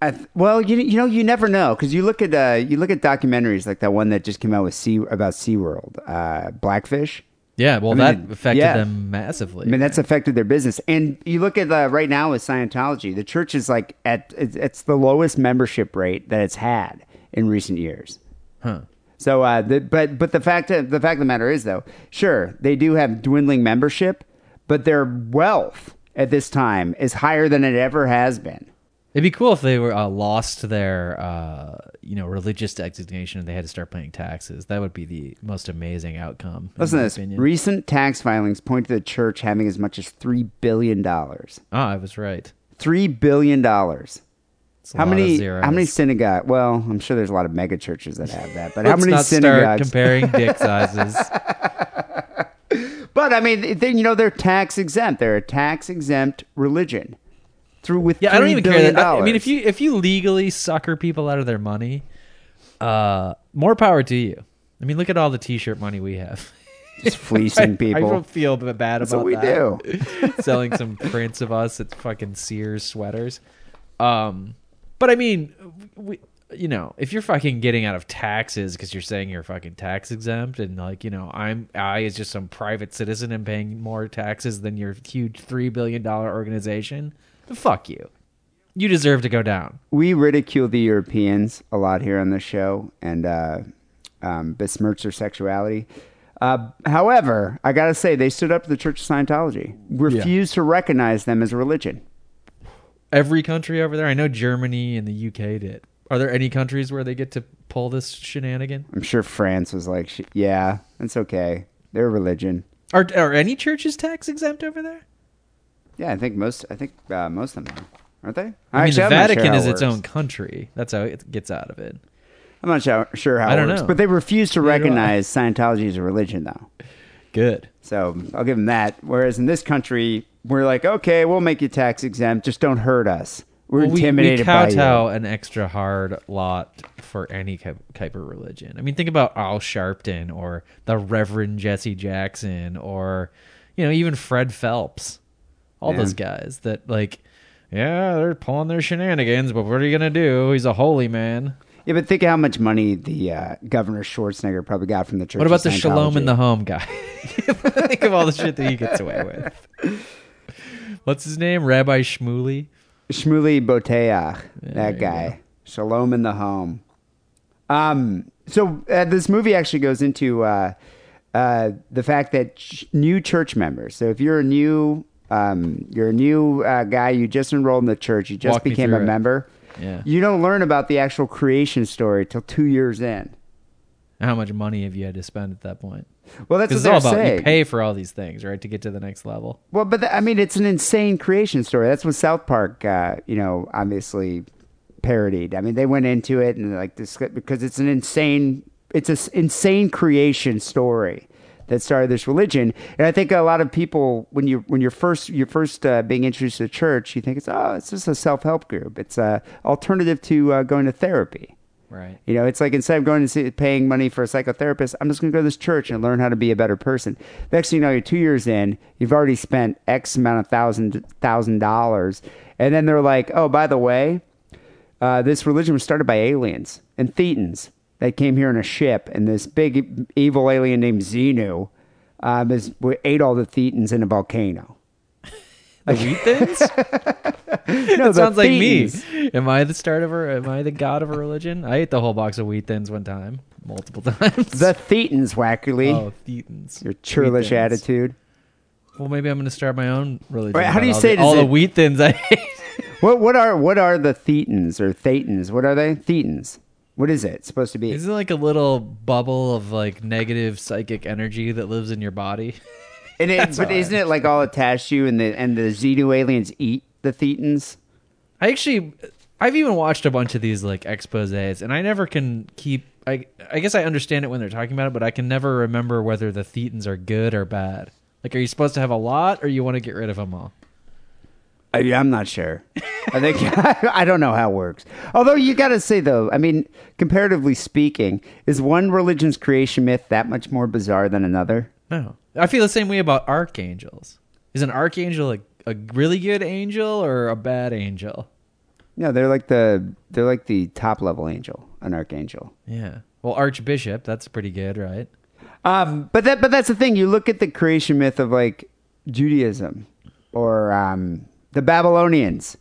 I th- well, you you know, you never know because you look at uh, you look at documentaries like that one that just came out with sea about SeaWorld, uh, Blackfish. Yeah, well, I mean, that affected yeah. them massively. I mean, that's affected their business. And you look at uh, right now with Scientology, the church is like at it's, it's the lowest membership rate that it's had in recent years. huh? So, uh, the, but but the fact of, the fact of the matter is, though, sure they do have dwindling membership, but their wealth at this time is higher than it ever has been. It'd be cool if they were uh, lost their, uh, you know, religious designation and they had to start paying taxes. That would be the most amazing outcome. Listen to this: opinion. recent tax filings point to the church having as much as three billion dollars. Ah, I was right. Three billion dollars. How many? How many synagogue? Well, I'm sure there's a lot of mega churches that have that, but how many not start synagogues? comparing dick sizes. But I mean, they, you know, they're tax exempt. They're a tax exempt religion. Through with Yeah, I don't even care. That, I mean, if you if you legally sucker people out of their money, uh, more power to you. I mean, look at all the T-shirt money we have. just fleecing people. I people, don't feel b- bad that's about what we that. do. Selling some prints of us at fucking Sears sweaters. Um, but I mean, we, you know, if you're fucking getting out of taxes because you're saying you're fucking tax exempt, and like, you know, I'm I is just some private citizen and paying more taxes than your huge three billion dollar organization. Fuck you. You deserve to go down. we ridicule the Europeans a lot here on the show and uh, um, besmirch their sexuality. Uh, however, I gotta say they stood up to the Church of Scientology, refused to recognize them as a religion. Every country over there, I know Germany and the UK did. Are there any countries where they get to pull this shenanigan? I'm sure France was like, "Yeah, it's okay. They're a religion." Are are any churches tax exempt over there? Yeah, I think most. I think uh, most of them are, aren't they? I mean, Actually, the I'm not sure Vatican how is it its works. own country. That's how it gets out of it. I'm not sure, sure how I it don't works, know. but they refuse to do I. recognize Scientology as a religion, though. Good. So I'll give them that. Whereas in this country, we're like, okay, we'll make you tax exempt, just don't hurt us. We're Well, we, we intimidated by you. kowtow an extra hard lot for any type of religion. I mean, think about Al Sharpton or the Reverend Jesse Jackson or, you know, even Fred Phelps. All Yeah. those guys that, like, yeah, they're pulling their shenanigans, but what are you going to do? He's a holy man. Yeah, but think how much money the uh, Governor Schwarzenegger probably got from the church. What about of the Shalom in the Home guy? Think of all the shit that he gets away with. What's his name? Rabbi Shmuley? Shmuley Boteach, there that guy. Shalom in the home. Um, so uh, this movie actually goes into uh, uh, the fact that ch- new church members. So if you're a new, um, you're a new uh, guy, you just enrolled in the church, you just Walk became a it. member. Yeah. You don't learn about the actual creation story till two years in. How much money have you had to spend at that point? Well, that's what it's all about saying. you pay for all these things, right, to get to the next level. Well, but th- I mean, it's an insane creation story. That's what South Park, uh, you know, obviously parodied. I mean, they went into it and like this because it's an insane, it's an insane creation story that started this religion. And I think a lot of people, when you when you're first you're first uh, being introduced to the church, you think it's oh, it's just a self help group. It's a alternative to uh, going to therapy. Right. You know, it's like instead of going to see, paying money for a psychotherapist, I'm just going to go to this church and learn how to be a better person. Next thing you know, you're two years in, you've already spent X amount of thousand thousand dollars, and then they're like, oh, by the way, uh, this religion was started by aliens and Thetans. They came here in a ship, and this big evil alien named Xenu um, is, ate all the Thetans in a volcano. The wheat thins? No, That sounds like me. Am I the start of a? Am I the god of a religion? I ate the whole box of wheat thins one time, multiple times. The Thetans, Wackerle. oh, thetans. Your churlish attitude. Well, maybe I'm going to start my own religion. Wait, how do you all say the, it? all Is the wheat thins I ate? What what are what are the Thetans or Thetans? What are they? Thetans. What is it supposed to be? Is it like a little bubble of like negative psychic energy that lives in your body? and it, but isn't it like all attached to you and the and the Xenu aliens eat the Thetans? I actually, I've even watched a bunch of these like exposés, and I never can keep. I I guess I understand it when they're talking about it, but I can never remember whether the Thetans are good or bad. Like, are you supposed to have a lot, or you want to get rid of them all? I, I'm not sure. I think I don't know how it works. Although you got to say though, I mean, comparatively speaking, is one religion's creation myth that much more bizarre than another? No, I feel the same way about archangels. Is an archangel a, a really good angel or a bad angel? No, they're like the they're like the top level angel, an archangel. Yeah. Well, archbishop, that's pretty good, right? Um, but that but that's the thing. You look at the creation myth of like Judaism or um, the Babylonians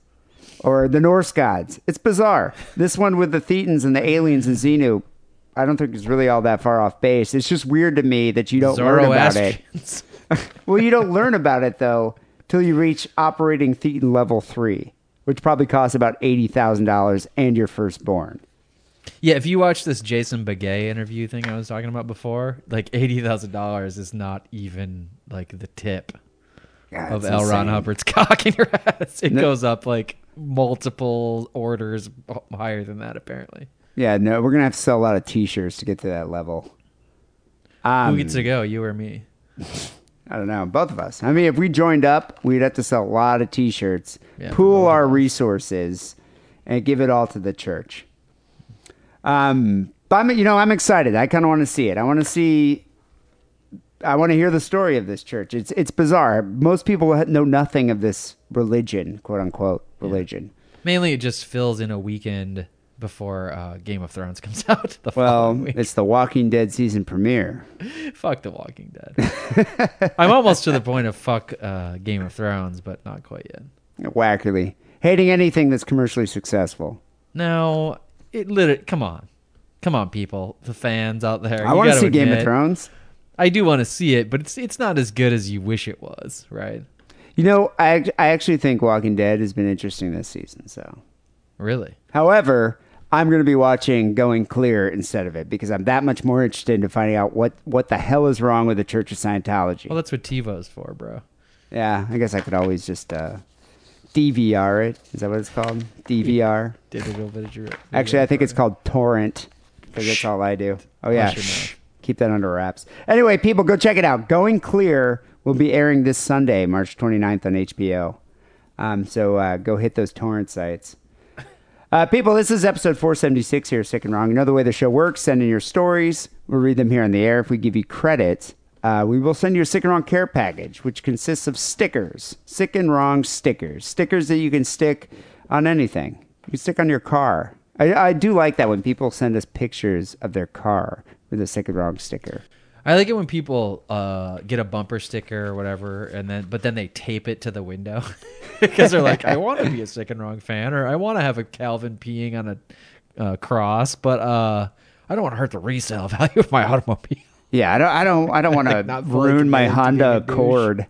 or the Norse gods. It's bizarre. This one with the Thetans and the aliens and Xenu, I don't think is really all that far off base. It's just weird to me that you don't learn about it. Well, you don't learn about it though till you reach operating Thetan level three, which probably costs about eighty thousand dollars and your firstborn. Yeah, if you watch this Jason Beghe interview thing I was talking about before, like eighty thousand dollars is not even like the tip God, of L. Ron insane. Hubbard's cock in your ass. It No- goes up like multiple orders higher than that, apparently. Yeah, no, we're gonna have to sell a lot of T-shirts to get to that level. Um, Who gets to go? You or me? I don't know. Both of us. I mean, if we joined up, we'd have to sell a lot of T-shirts, Yeah, pool our resources, and give it all to the church. Um, but I'm, you know, I'm excited. I kind of want to see it. I want to see. I want to hear the story of this church. It's it's bizarre. Most people know nothing of this religion, quote unquote religion. Mainly, it just fills in a weekend before uh, Game of Thrones comes out. The Well, it's the Walking Dead season premiere. fuck The Walking Dead. I'm almost to the point of fuck uh, Game of Thrones, but not quite yet. Wackerle hating anything that's commercially successful. No, it lit. Come on, come on, people, the fans out there. I want to see Game of Thrones. I do want to see it, but it's it's not as good as you wish it was, right? You know, I I actually think Walking Dead has been interesting this season. So, Really? however, I'm going to be watching Going Clear instead of it because I'm that much more interested in finding out what what the hell is wrong with the Church of Scientology. Well, that's what TiVo's for, bro. yeah, I guess I could always just uh, DVR it. Is that what it's called? DVR. Digital video. Actually, I think it's called Torrent because that's all I do. Oh yeah, Keep that under wraps. Anyway, people, go check it out. Going Clear will be airing this Sunday, March 29th on HBO. Um, so uh, go hit those torrent sites. Uh, people, this is episode 476 here, Sick and Wrong. The way the show works. Send in your stories. We'll read them here on the air. If we give you credit, uh, we will send you a Sick and Wrong care package, which consists of stickers. Sick and Wrong stickers. Stickers that you can stick on anything. You can stick on your car. I, I do like that when people send us pictures of their car with a Sick and Wrong sticker. I like it when people uh, get a bumper sticker or whatever, and then but then they tape it to the window because they're like, I want to be a sick and wrong fan, or I want to have a Calvin peeing on a uh, cross, but uh, I don't want to hurt the resale value of my automobile. Yeah, I don't. I don't. I don't want to ruin my Honda being a douche. Accord.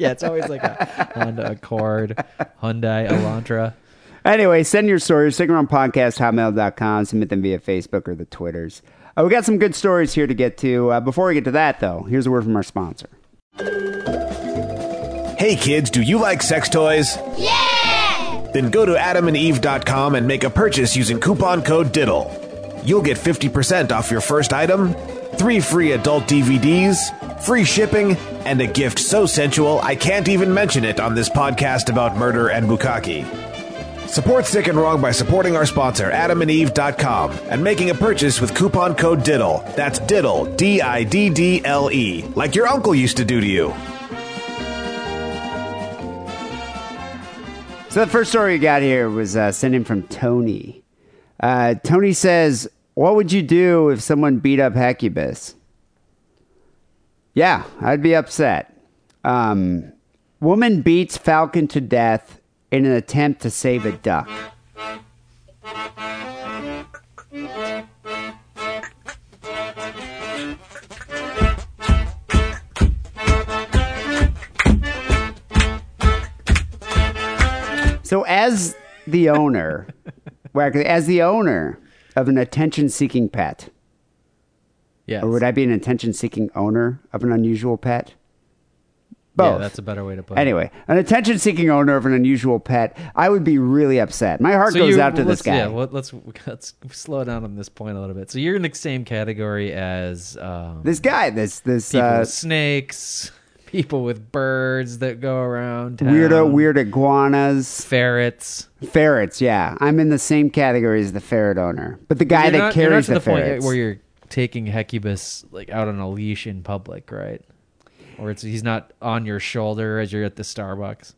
yeah, it's always like a Honda Accord, Hyundai Elantra. Anyway, send your stories, sickandwrongpodcast.hotmail.com. Submit them via Facebook or the Twitters. Uh, we got some good stories here to get to. Uh, before we get to that, though, here's a word from our sponsor. Hey kids, do you like sex toys? Yeah! Then go to adamandeve.com and make a purchase using coupon code DIDDLE. You'll get 50% off your first item, three free adult DVDs, free shipping, and a gift so sensual I can't even mention it on this podcast about murder and bukkake. Support Sick and Wrong by supporting our sponsor, adamandeve.com, and making a purchase with coupon code DIDDLE. That's DIDDLE, D I D D L E, like your uncle used to do to you. So the first story we got here was uh, sent in from Tony. Uh, Tony says, "What would you do if someone beat up Hecubus?" Yeah, I'd be upset. Um, woman beats falcon to death in an attempt to save a duck. So, as the owner, well, actually, as the owner of an attention-seeking pet, Yes. or would I be an attention-seeking owner of an unusual pet? Both. Yeah, that's a better way to put it. Anyway, an attention-seeking owner of an unusual pet, I would be really upset. My heart goes you're- out to this guy. Yeah, well, let's let's slow down on this point a little bit. So you're in the same category as um, this guy, this this people uh, with snakes, people with birds that go around, town, weirdo, weird iguanas, ferrets. ferrets. Yeah, I'm in the same category as the ferret owner, but the guy that not- carries the, the, ferrets. where you're taking Hecubus like out on a leash in public, right? Or it's he's not on your shoulder as you're at the Starbucks.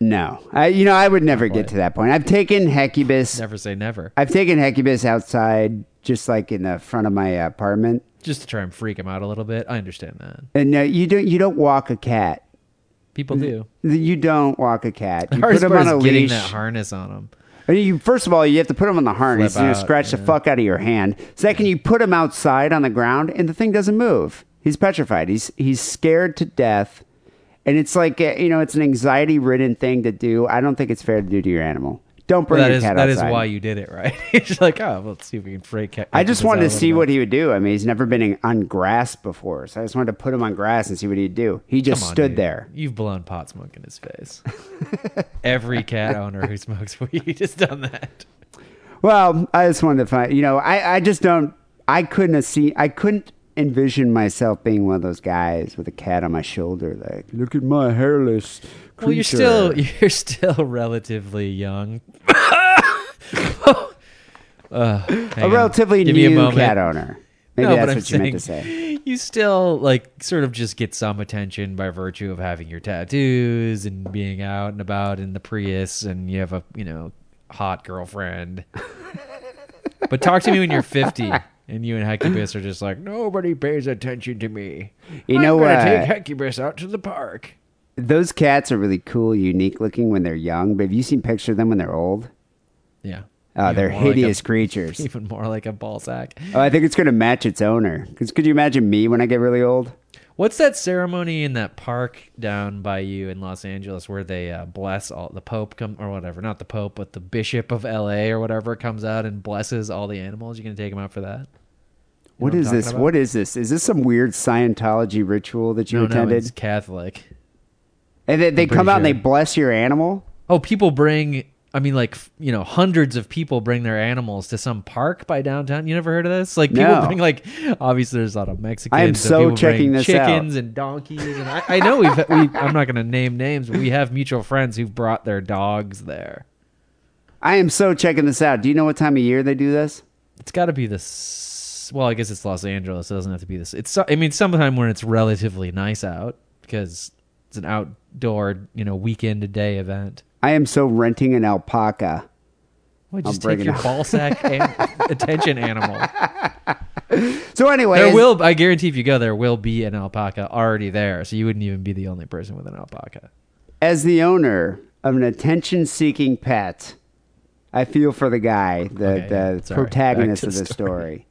no, I, you know, I would never get to that point. I've taken Hecubus. Never say never. I've taken Hecubus outside, just like in the front of my apartment. Just to try and freak him out a little bit. I understand that. And uh, you don't you don't walk a cat. People do. You don't walk a cat. You Hardest put him part on a getting leash. that harness on him. I mean, you first of all, you have to put him on the harness. Flip You out, scratch the fuck out of your hand. Second, you put him outside on the ground, and the thing doesn't move. He's petrified. He's he's scared to death, and it's like uh, you know, it's an anxiety ridden thing to do. I don't think it's fair to do to your animal. Don't bring Well, that your is cat that is outside. why you did it, right? You're like, oh, well, let's see if we can freak. Hecubus I just wanted to see what he would do. I mean, he's never been in, on grass before, so I just wanted to put him on grass and see what he'd do. He just on, stood dude. there. You've blown pot smoke in his face. Every cat owner who smokes weed has done that. Well, I just wanted to find. You know, I I just don't. I couldn't have seen. I couldn't envision myself being one of those guys with a cat on my shoulder, like, look at my hairless. Creature. Well, you're still you're still relatively young. uh, a relatively Give me a new cat owner. Maybe no, that's what you meant to say. you still like sort of just get some attention by virtue of having your tattoos and being out and about in the Prius, and you have a you know hot girlfriend. but talk to me when you're 50. And you and Hecubus are just like nobody pays attention to me. You I'm know, gonna uh, take Hecubus out to the park. Those cats are really cool, unique looking when they're young, but have you seen pictures of them when they're old? Yeah. Oh, Even they're more like a- hideous creatures. Even more like a ball sack. Oh, I think it's going to match its owner. 'Cause could you imagine me when I get really old? What's that ceremony in that park down by you in Los Angeles where they uh, bless all the Pope come or whatever, not the Pope, but the Bishop of L.A. or whatever comes out and blesses all the animals? You gonna take them out for that? You What is this? about? What is this? Is this some weird Scientology ritual that you No, no, attended? it's Catholic. and they, they come out and they bless your animal? Oh, people bring. I mean, like you know, hundreds of people bring their animals to some park by downtown. You never heard of this? Like people No. bring like obviously there's a lot of Mexicans. I am so checking this out. chickens and donkeys, and I, I know we've we, I'm not going to name names, but we have mutual friends who've brought their dogs there. I am so checking this out. Do you know what time of year they do this? It's got to be this. Well, I guess it's Los Angeles. It doesn't have to be this. It's. I mean, sometime when it's relatively nice out because it's an outdoor, you know, weekend a day event. I am so renting an alpaca. Well, just take your ball sack an- attention animal. So anyway, There will, I guarantee, if you go, there will be an alpaca already there, so you wouldn't even be the only person with an alpaca. as the owner of an attention-seeking pet, I feel for the guy, the, Okay, the protagonist of the the story.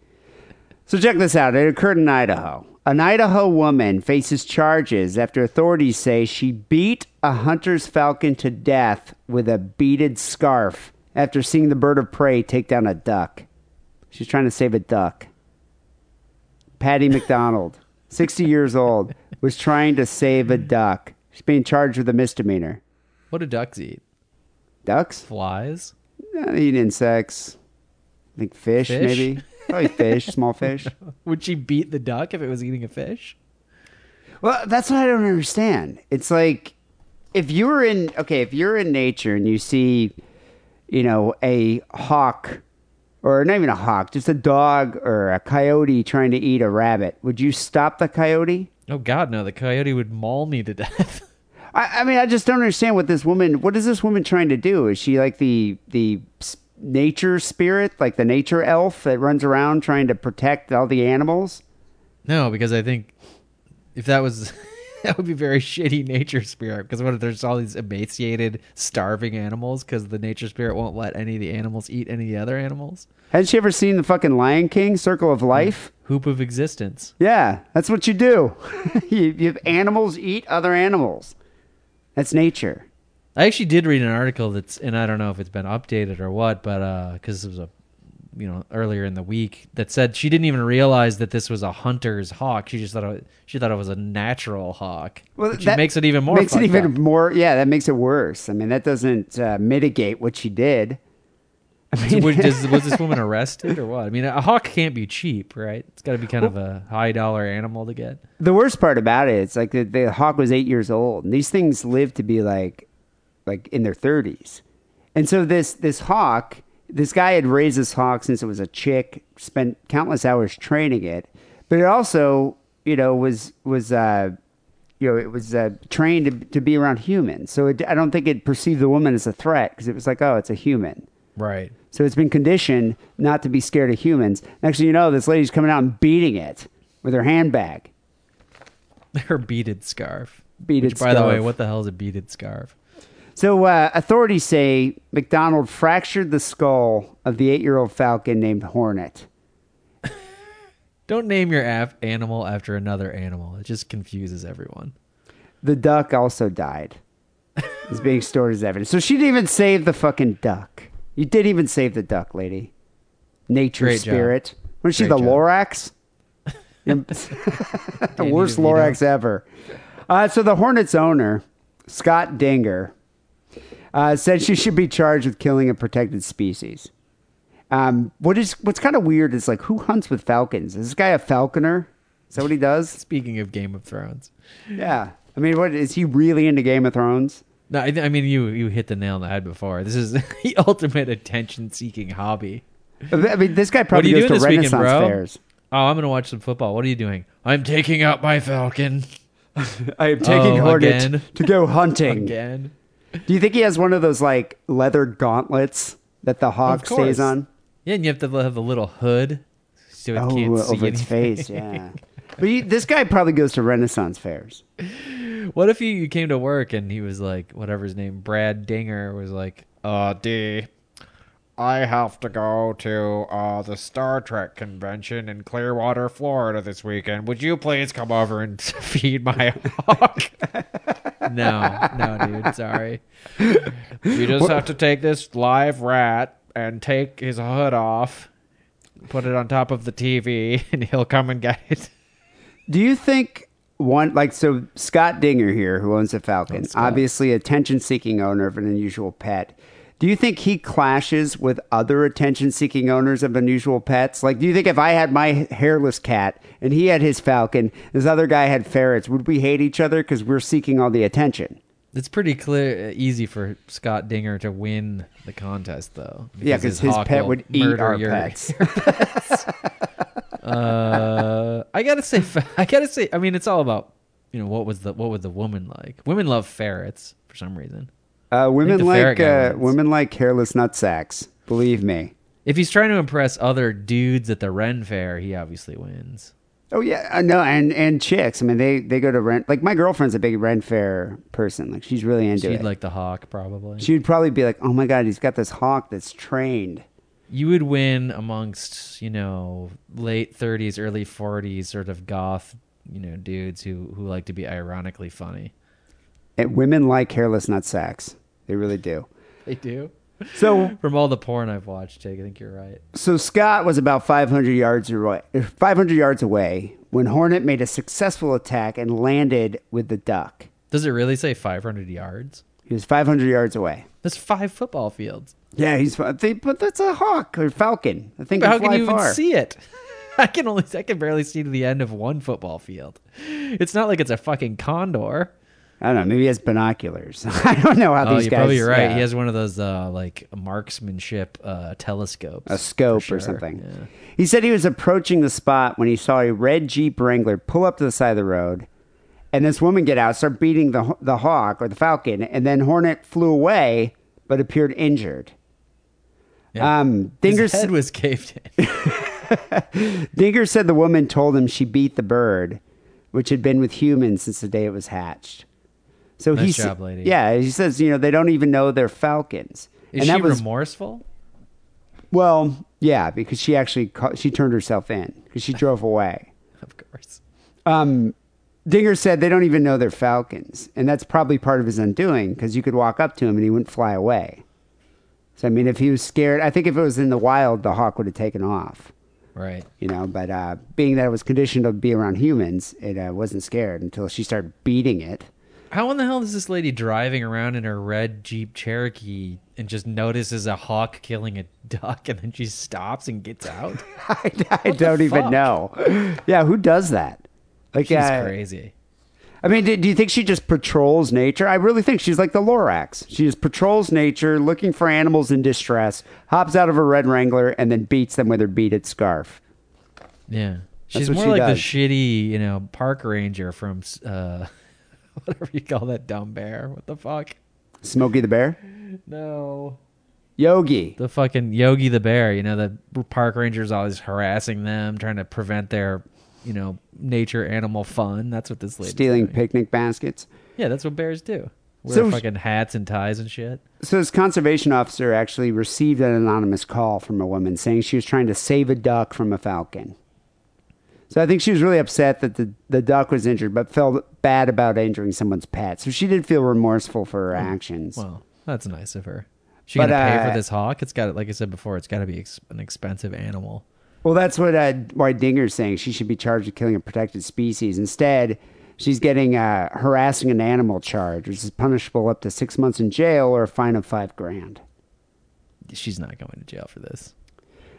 So check this out. It occurred in Idaho. An Idaho woman faces charges after authorities say she beat a hunter's falcon to death with a beaded scarf after seeing the bird of prey take down a duck. She's trying to save a duck. Patty McDonald, 60 years old, was trying to save a duck. She's being charged with a misdemeanor. What do ducks eat? Ducks? Flies? They eat insects. I think fish, Fish? maybe. Probably fish, small fish. Would she beat the duck if it was eating a fish? Well, that's what I don't understand. It's like if you were in okay, if you're in nature and you see, you know, a hawk or not even a hawk, just a dog or a coyote trying to eat a rabbit, would you stop the coyote? Oh God, no! The coyote would maul me to death. I, I mean, I just don't understand what this woman. What is this woman trying to do? Is she like the the nature spirit, like the nature elf that runs around trying to protect all the animals? no, because I think if that was that would be very shitty nature spirit. Because what if there's all these emaciated, starving animals? Because the nature spirit won't let any of the animals eat any of the other animals. Has she ever seen the fucking Lion King Circle of Life? Hmm. Hoop of existence. Yeah, that's what you do. you, you have animals eat other animals. That's nature. I actually did read an article that's, and I don't know if it's been updated or what, but because it was a, you know, earlier in the week that said she didn't even realize that this was a hunter's hawk. She just thought it, she thought it was a natural hawk, which that makes it even more. Makes it even up. more. Yeah, that makes it worse. I mean, that doesn't uh, mitigate what she did. I mean, was, does, was this woman arrested or what? I mean, a hawk can't be cheap, right? It's got to be kind of a high dollar animal to get. the worst part about it, it's like the, the hawk was eight years old, and these things live to be like, like in their thirties. And so this this hawk, this guy had raised this hawk since it was a chick, spent countless hours training it, but it also, you know, was was uh, you know, it was uh, trained to, to be around humans. So it, I don't think it perceived the woman as a threat because it was like, oh, it's a human. Right. So it's been conditioned not to be scared of humans. Next thing you know, this lady's coming out and beating it with her handbag. Her beaded scarf. Beaded Which, by the way, what the hell is a beaded scarf? So uh, authorities say McDonald fractured the skull of the eight-year-old falcon named Hornet. Don't name your af- animal after another animal. It just confuses everyone. The duck also died. Is being stored as evidence. So she didn't even save the fucking duck. You did even save the duck, lady. Nature Great job. spirit. Was she Great the job. Lorax? the worst Lorax ever. Uh, so the Hornets owner, Scott Dinger, uh, said she should be charged with killing a protected species. Um, what is what's kind of weird is like who hunts with falcons? Is this guy a falconer? Is that what he does? Speaking of Game of Thrones, Yeah. I mean, what is he really into Game of Thrones? no, I, I mean you you hit the nail on the head before. This is the ultimate attention-seeking hobby. I mean, this guy probably goes to weekend, Renaissance bro? fairs. Oh, I'm gonna watch some football. What are you doing? I'm taking out my falcon I am taking Oh, Hornet again? to go hunting. again. Do you think he has one of those like leather gauntlets that the hawk stays on? Yeah, and you have to have the little hood so it Oh, can't see over its anything. face, yeah. but he, this guy probably goes to Renaissance fairs. What if you, you came to work and he was like, whatever his name, Brad Dinger, was like, "Oh, D, I have to go to uh, the Star Trek convention in Clearwater, Florida this weekend. Would you please come over and feed my hawk? no, no, dude, sorry. You just have to take this live rat and take his hood off, put it on top of the TV, and he'll come and get it. Do you think one like so Scott Dinger here, who owns a Falcon, obviously attention-seeking owner of an unusual pet? Do you think he clashes with other attention-seeking owners of unusual pets? Like, do you think if I had my hairless cat and he had his falcon, this other guy had ferrets, would we hate each other because we're seeking all the attention? It's pretty clear, easy for Scott Dinger to win the contest, though. Yeah, because his hawk pet would eat our your- pets. Uh, I gotta say, I gotta say, I mean, it's all about you know what was the what was the woman like? Women love ferrets for some reason. Uh, women like uh, women like hairless nutsacks. Believe me. If he's trying to impress other dudes at the Ren Fair, he obviously wins. Oh yeah, uh, no, and and chicks. I mean, they they go to Ren. Like my girlfriend's a big Ren Fair person. Like she's really into it. She'd it. like the hawk, probably. she would probably be like, "Oh my god, he's got this hawk that's trained." you would win amongst you know late 30s, early 40s sort of goth, you know, dudes who who like to be ironically funny. And women like hairless nutsacks. They really do. They do. So From all the porn I've watched, Jake, I think you're right. so Scott was about 500 yards away, 500 yards away when Hornet made a successful attack and landed with the duck. Does it really say 500 yards? He was 500 yards away. That's five football fields. Yeah, he's they, but that's a hawk or falcon. I think But how can can you far. even see it? I can only I can barely see to the end of one football field. It's not like it's a fucking condor. I don't know. Maybe he has binoculars. I don't know how these guys. Oh, these you're guys. probably right. yeah, He has one of those uh, like marksmanship uh, telescopes, a scope for or something. Yeah. He said he was approaching the spot when he saw a red Jeep Wrangler pull up to the side of the road, and this woman get out, start beating the the hawk or the falcon, and then Hornet flew away but appeared injured. Yeah. Um, His Dinger, head was caved in. Dinger said the woman told him she beat the bird, which had been with humans since the day it was hatched. So he Nice sa- job, lady. Yeah, he says you know they don't even know they're falcons. Is and she that was remorseful? well, yeah, because she actually she turned herself in because she drove away. Of course. Um, Dinger said they don't even know they're falcons, and that's probably part of his undoing because you could walk up to him and he wouldn't fly away. So I mean, if he was scared, I think if it was in the wild, the hawk would have taken off. Right. You know, but uh, being that it was conditioned to be around humans, it uh, wasn't scared until she started beating it. How in the hell is this lady driving around in her red Jeep Cherokee and just notices a hawk killing a duck and then she stops and gets out? I, I don't even fuck? know. Yeah, who does that? Like, She's uh, crazy. I mean, do, do you think she just patrols nature? I really think she's like the Lorax. She just patrols nature, looking for animals in distress, hops out of her red Wrangler, and then beats them with her beaded scarf. Yeah. She's more she like does. the shitty, you know, park ranger from uh whatever you call that dumb bear. What the fuck? Smokey the Bear? No. Yogi. The fucking Yogi the bear, you know, the park ranger's always harassing them, trying to prevent their, you know, nature animal fun. That's what this lady Stealing picnic baskets. Yeah, that's what bears do. Wear So- fucking hats and ties and shit. So this conservation officer actually received an anonymous call from a woman saying she was trying to save a duck from a falcon. So I think she was really upset that the, the duck was injured, but felt bad about injuring someone's pet. So she did feel remorseful for her actions. Well, that's nice of her. She But, gonna pay uh, for this hawk? It's got, like I said before, it's got to be ex- an expensive animal. Well, that's what uh, why Dinger's saying she should be charged with killing a protected species. Instead, she's getting uh, harassing an animal charge, which is punishable up to six months in jail or a fine of five grand. She's not going to jail for this.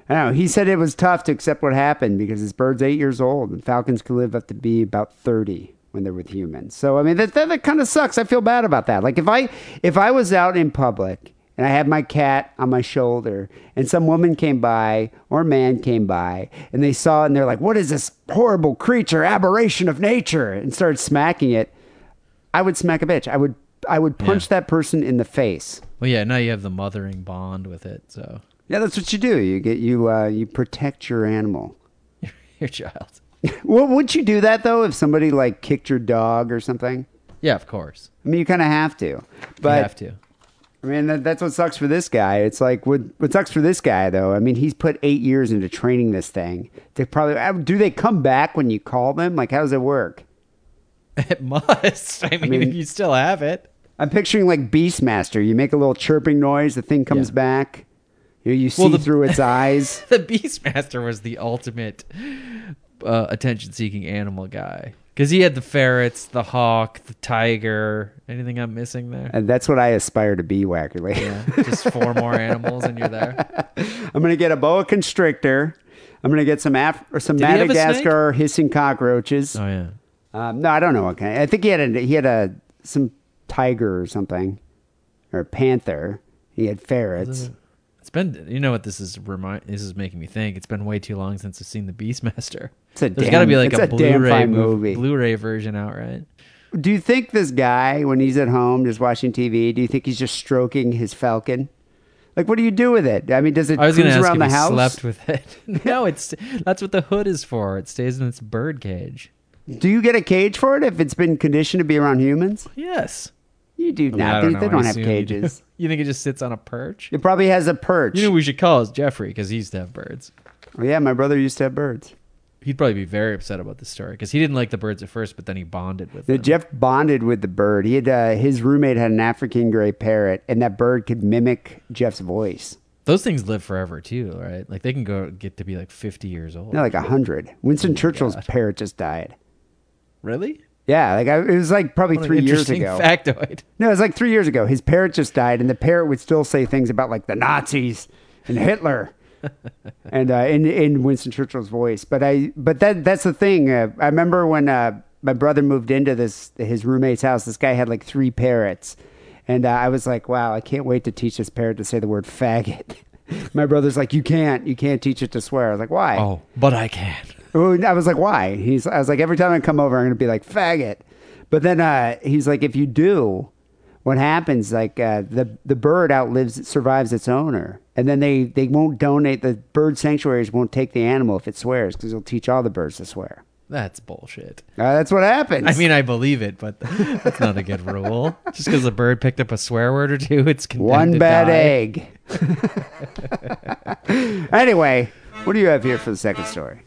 I know. He said it was tough to accept what happened because his bird's eight years old and falcons can live up to be about 30 when they're with humans. So, I mean, that, that, that kind of sucks. I feel bad about that. Like if I, if I was out in public and I had my cat on my shoulder and some woman came by or man came by and they saw it and they're like, what is this horrible creature, aberration of nature? And started smacking it. I would smack a bitch. I would, I would punch Yeah. that person in the face. Well, yeah. Now you have the mothering bond with it, so Yeah, that's what you do. You get you uh, you protect your animal. your child. Well, would you do that though if somebody like kicked your dog or something? Yeah, of course. I mean, you kind of have to. But you have to. I mean, that, that's what sucks for this guy. It's like what what sucks for this guy though. I mean, he's put eight years into training this thing. They probably uh, do they come back when you call them? Like, how does it work? It must. I mean, mean- if you still have it. I'm picturing like Beastmaster. You make a little chirping noise, the thing comes Yeah. back. You, you see Well, the- through its eyes. The Beastmaster was the ultimate uh, attention-seeking animal guy because he had the ferrets, the hawk, the tiger. Anything I'm missing there? And that's what I aspire to be, Wackerle. Yeah, just four more animals, and you're there. I'm gonna get a boa constrictor. I'm gonna get some Af- or some Did he have a Madagascar hissing cockroaches. Oh yeah. Um, no, I don't know what kind. I think he had a he had a some tiger or something, or a panther. He had ferrets. Been, you know what this is remind. This is making me think. It's been way too long since I've seen the Beastmaster. It's a There's got to be like a, a Blu-ray movie. Blu-ray version out, right? Do you think this guy, when he's at home just watching TV, do you think he's just stroking his falcon? Like, what do you do with it? I mean, does it I was going cruise to ask around if the house? slept with it. no, it's that's what the hood is for. It stays in its bird cage. Do you get a cage for it if it's been conditioned to be around humans? Yes. You do I mean, not. I They, don't they don't I have assume you do. cages. You think it just sits on a perch? It probably has a perch. You know, who we should call is Jeffrey because he used to have birds. Oh, yeah, my brother used to have birds. He'd probably be very upset about this story because he didn't like the birds at first, but then he bonded with The them. Jeff bonded with the bird. He had uh, his roommate had an African gray parrot, and that bird could mimic Jeff's voice. Those things live forever too, right? Like they can go get to be like fifty years old. No, like a hundred. Winston Churchill's God. parrot just died. really? Yeah, like I, it was like probably three years ago. Factoid. No, it was like three years ago. His parrot just died, and the parrot would still say things about like the Nazis and Hitler, and uh, in in Winston Churchill's voice. But I, but that that's the thing. Uh, I remember when uh, my brother moved into this his roommate's house. This guy had like three parrots, and uh, I was like, wow, I can't wait to teach this parrot to say the word faggot. my brother's like, you can't, you can't teach it to swear. I was like, why? Oh, but I can. I was like, why? He's, I was like, every time I come over, I'm going to be like, faggot. But then uh, he's like, if you do, what happens? Like uh, the the bird outlives, survives its owner, and then they they won't donate. The bird sanctuaries won't take the animal if it swears because it'll teach all the birds to swear. That's bullshit. Uh, that's what happens. I mean, I believe it, but that's not a good rule. Just because a bird picked up a swear word or two, it's condemned one bad die. egg. anyway, what do you have here for the second story?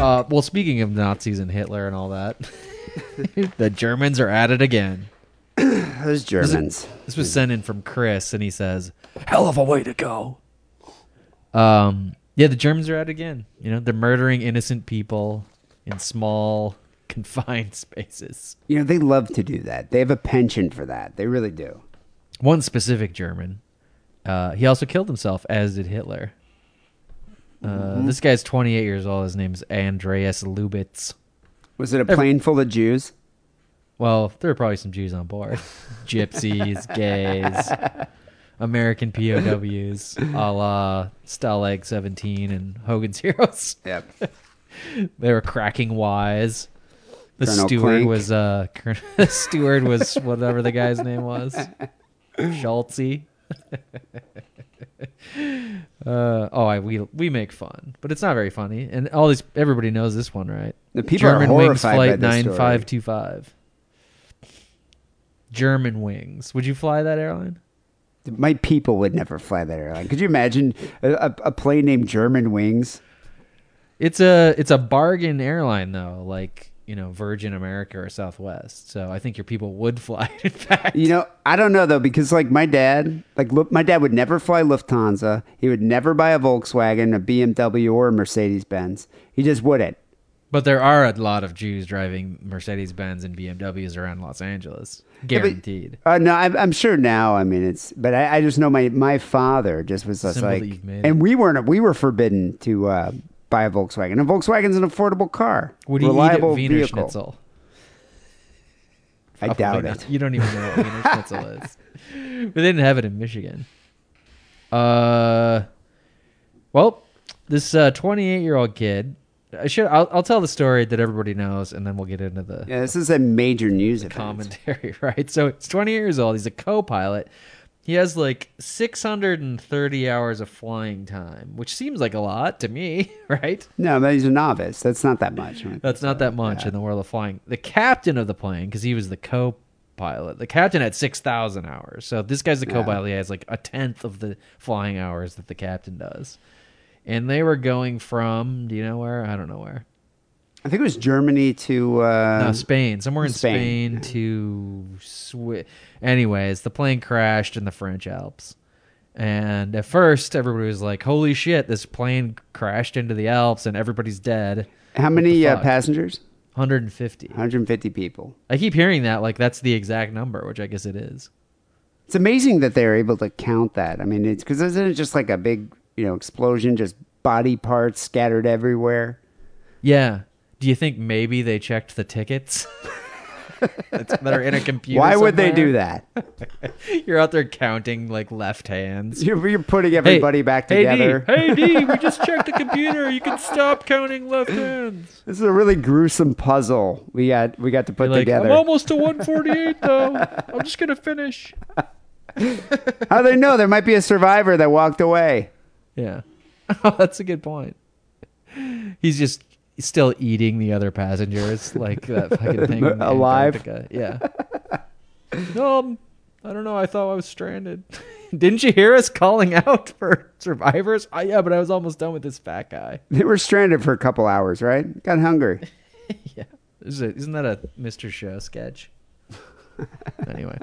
Uh, well, speaking of Nazis and Hitler and all that, the Germans are at it again. Those Germans. This was sent in from Chris, and he says, "Hell of a way to go." Um, yeah, the Germans are at it again. You know, they're murdering innocent people in small, confined spaces. You know, they love to do that. They have a penchant for that. They really do. One specific German. Uh, he also killed himself, as did Hitler. Uh, This guy's 28 years old. His name's Andreas Lubitz. Was it a plane full of Jews? Well, there are probably some Jews on board. Gypsies, gays, American POWs, a la Stalag 17 and Hogan's Heroes. Yep. They were cracking wise. The Colonel steward was uh the steward was whatever the guy's name was. Schultzy. uh, oh, I, we we make fun, but it's not very funny. And all these everybody knows this one, right? The people are Germanwings horrified by Flight nine five two five. Germanwings. Would you fly that airline? My people would never fly that airline. Could you imagine a, a, a plane named Germanwings? It's a it's a bargain airline though, like you know Virgin America or Southwest. So I think your people would fly. In fact, You know, I don't know though because like my dad, like look, my dad would never fly Lufthansa. He would never buy a Volkswagen, a BMW, or a Mercedes Benz. He just wouldn't. But there are a lot of Jews driving Mercedes Benz and BMWs around Los Angeles, but- guaranteed. Uh, no, I'm, I'm sure now. I mean, it's, but I, I just know my, my father just was just like, and we weren't, we were forbidden to uh, buy a Volkswagen. And Volkswagen's an affordable car, Would you reliable eat at Wiener vehicle. Schnitzel? I Probably doubt not. it. You don't even know what Wiener Schnitzel is. But they didn't have it in Michigan. Uh, well, this 28 year old kid. I should. I'll, I'll tell the story that everybody knows, and then we'll get into the Yeah, this is a major news event. commentary, right? So it's 28 years old. He's a co-pilot. He has like 630 hours of flying time, which seems like a lot to me, right? No, but he's a novice. That's not that much. That's not that much in the world of flying. The captain of the plane, because he was the co-pilot, the captain had 6,000 hours. So this guy's the co-pilot. He has like a tenth of the flying hours that the captain does. And they were going from, do you know where? I don't know where. I think it was Germany to. Uh, No, Spain. Somewhere in Spain. Spain, to Swi Anyways, the plane crashed in the French Alps. And at first, everybody was like, holy shit, this plane crashed into the Alps and everybody's dead. how many uh, passengers? 150. 150 people. I keep hearing that like that's the exact number, which I guess it is. It's amazing that they're able to count that. I mean, it's because isn't it just like a big, you know, explosion, just body parts scattered everywhere? Yeah. Do you think maybe they checked the tickets that are in a computer? Why would they do that? You're out there counting like left hands. You're, you're putting everybody back hey, together. D, hey D, we just checked the computer. You can stop counting left hands. This is a really gruesome puzzle we got we got to put like, together. I'm almost to 148 though. I'm just gonna finish. How do they know there might be a survivor that walked away? Yeah, oh, that's a good point. He's just still eating the other passengers, like that fucking thing. Alive? Antarctica. Yeah. um, I don't know. I thought I was stranded. Didn't you hear us calling out for survivors? Oh, yeah, but I was almost done with this fat guy. They were stranded for a couple hours, right? Got hungry. yeah. Is it, isn't that a Mr. Show sketch? anyway.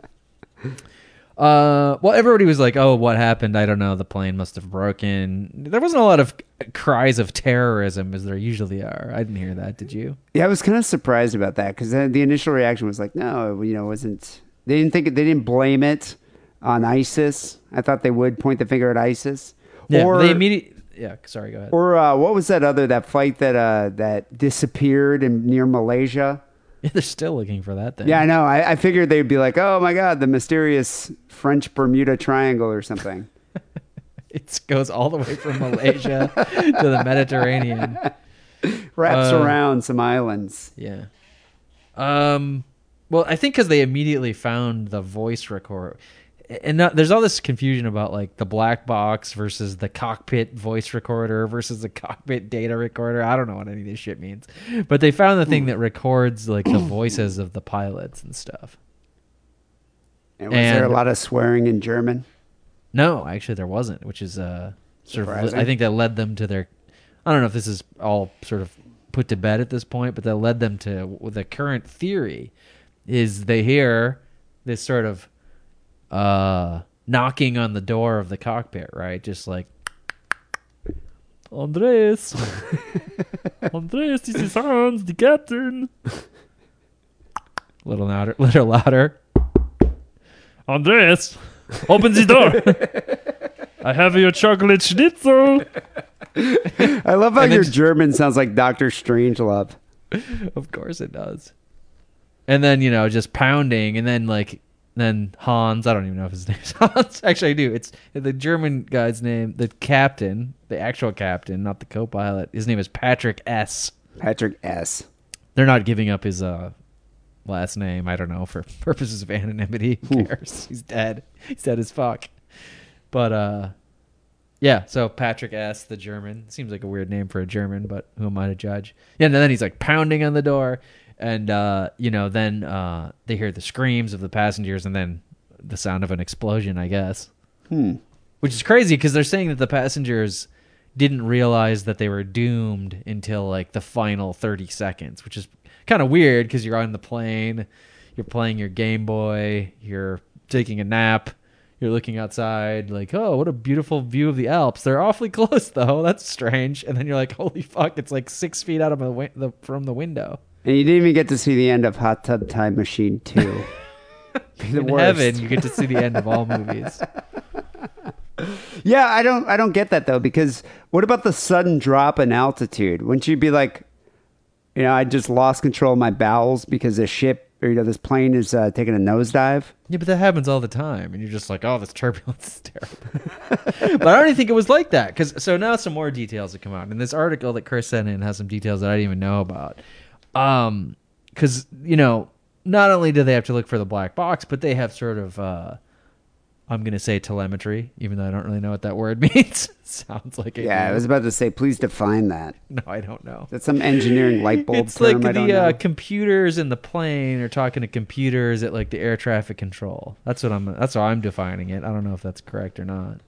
Uh, well, everybody was like, "Oh, what happened? I don't know. The plane must have broken." There wasn't a lot of cries of terrorism as there usually are. I didn't hear that. Did you? Yeah, I was kind of surprised about that because the initial reaction was like, no, you know, it wasn't. They didn't think they didn't blame it on ISIS. I thought they would point the finger at ISIS. Yeah. or they immediately. Yeah. Sorry. Go ahead. or uh, what was that other that flight that uh, that disappeared in near Malaysia? Yeah, they're still looking for that thing. Yeah, I know. I, I figured they'd be like, oh my god, the mysterious French Bermuda Triangle or something. It goes all the way from Malaysia to the Mediterranean. Wraps Uh, around some islands. Yeah. Um. Well, I think because they immediately found the voice record, and not, there's all this confusion about like the black box versus the cockpit voice recorder versus the cockpit data recorder. I don't know what any of this shit means, but they found the thing that records like the voices of the pilots and stuff. And was there a lot of swearing in German? No, actually, there wasn't, which is uh, sort of. I think that led them to their. I don't know if this is all sort of put to bed at this point, but that led them to the current theory is they hear this sort of uh, knocking on the door of the cockpit, right? Just like Andres, Andres, this is Hans, the captain. little louder, little louder. Andres, open the door. I have your chocolate schnitzel. I love how your just- German sounds like Doctor Strangelove. Of course it does. And then, you know, just pounding and then like then Hans, I don't even know if his name's Hans. Actually I do. It's the German guy's name, the captain, the actual captain, not the co-pilot. His name is Patrick S. Patrick S. They're not giving up his uh last name, I don't know, for purposes of anonymity. Who cares? He's dead. He's dead as fuck. But uh yeah, so Patrick S, the German. Seems like a weird name for a German, but who am I to judge? Yeah, and then he's like pounding on the door and uh, you know, then uh they hear the screams of the passengers and then the sound of an explosion, I guess. Hmm. Which is crazy because they're saying that the passengers didn't realize that they were doomed until like the final 30 seconds, which is kind of weird because you're on the plane, you're playing your Game Boy, you're taking a nap, You're looking outside, like, oh, what a beautiful view of the Alps. They're awfully close, though. That's strange. And then you're like, holy fuck, it's like six feet out of the, wi- the from the window. And you didn't even get to see the end of Hot Tub Time Machine 2. The In worst. heaven, you get to see the end of all movies. Yeah, I don't I don't get that though because what about the sudden drop in altitude? Wouldn't you be like, you know, I just lost control of my bowels because the ship or you know this plane is uh, taking a nosedive? Yeah, but that happens all the time, and you're just like, "Oh, this turbulence is terrible." but I don't even think it was like that. Because so now some more details have come out, and this article that Chris sent in has some details that I didn't even know about. Um, because you know, not only do they have to look for the black box, but they have sort of, uh, I'm gonna say telemetry, even though I don't really know what that word means. Sounds like it. Yeah, I was about to say, please define that. no, I don't know. That's some engineering light bulb It's term. like the uh, computers in the plane are talking to computers at like the air traffic control. That's what I'm. That's how I'm defining it. I don't know if that's correct or not.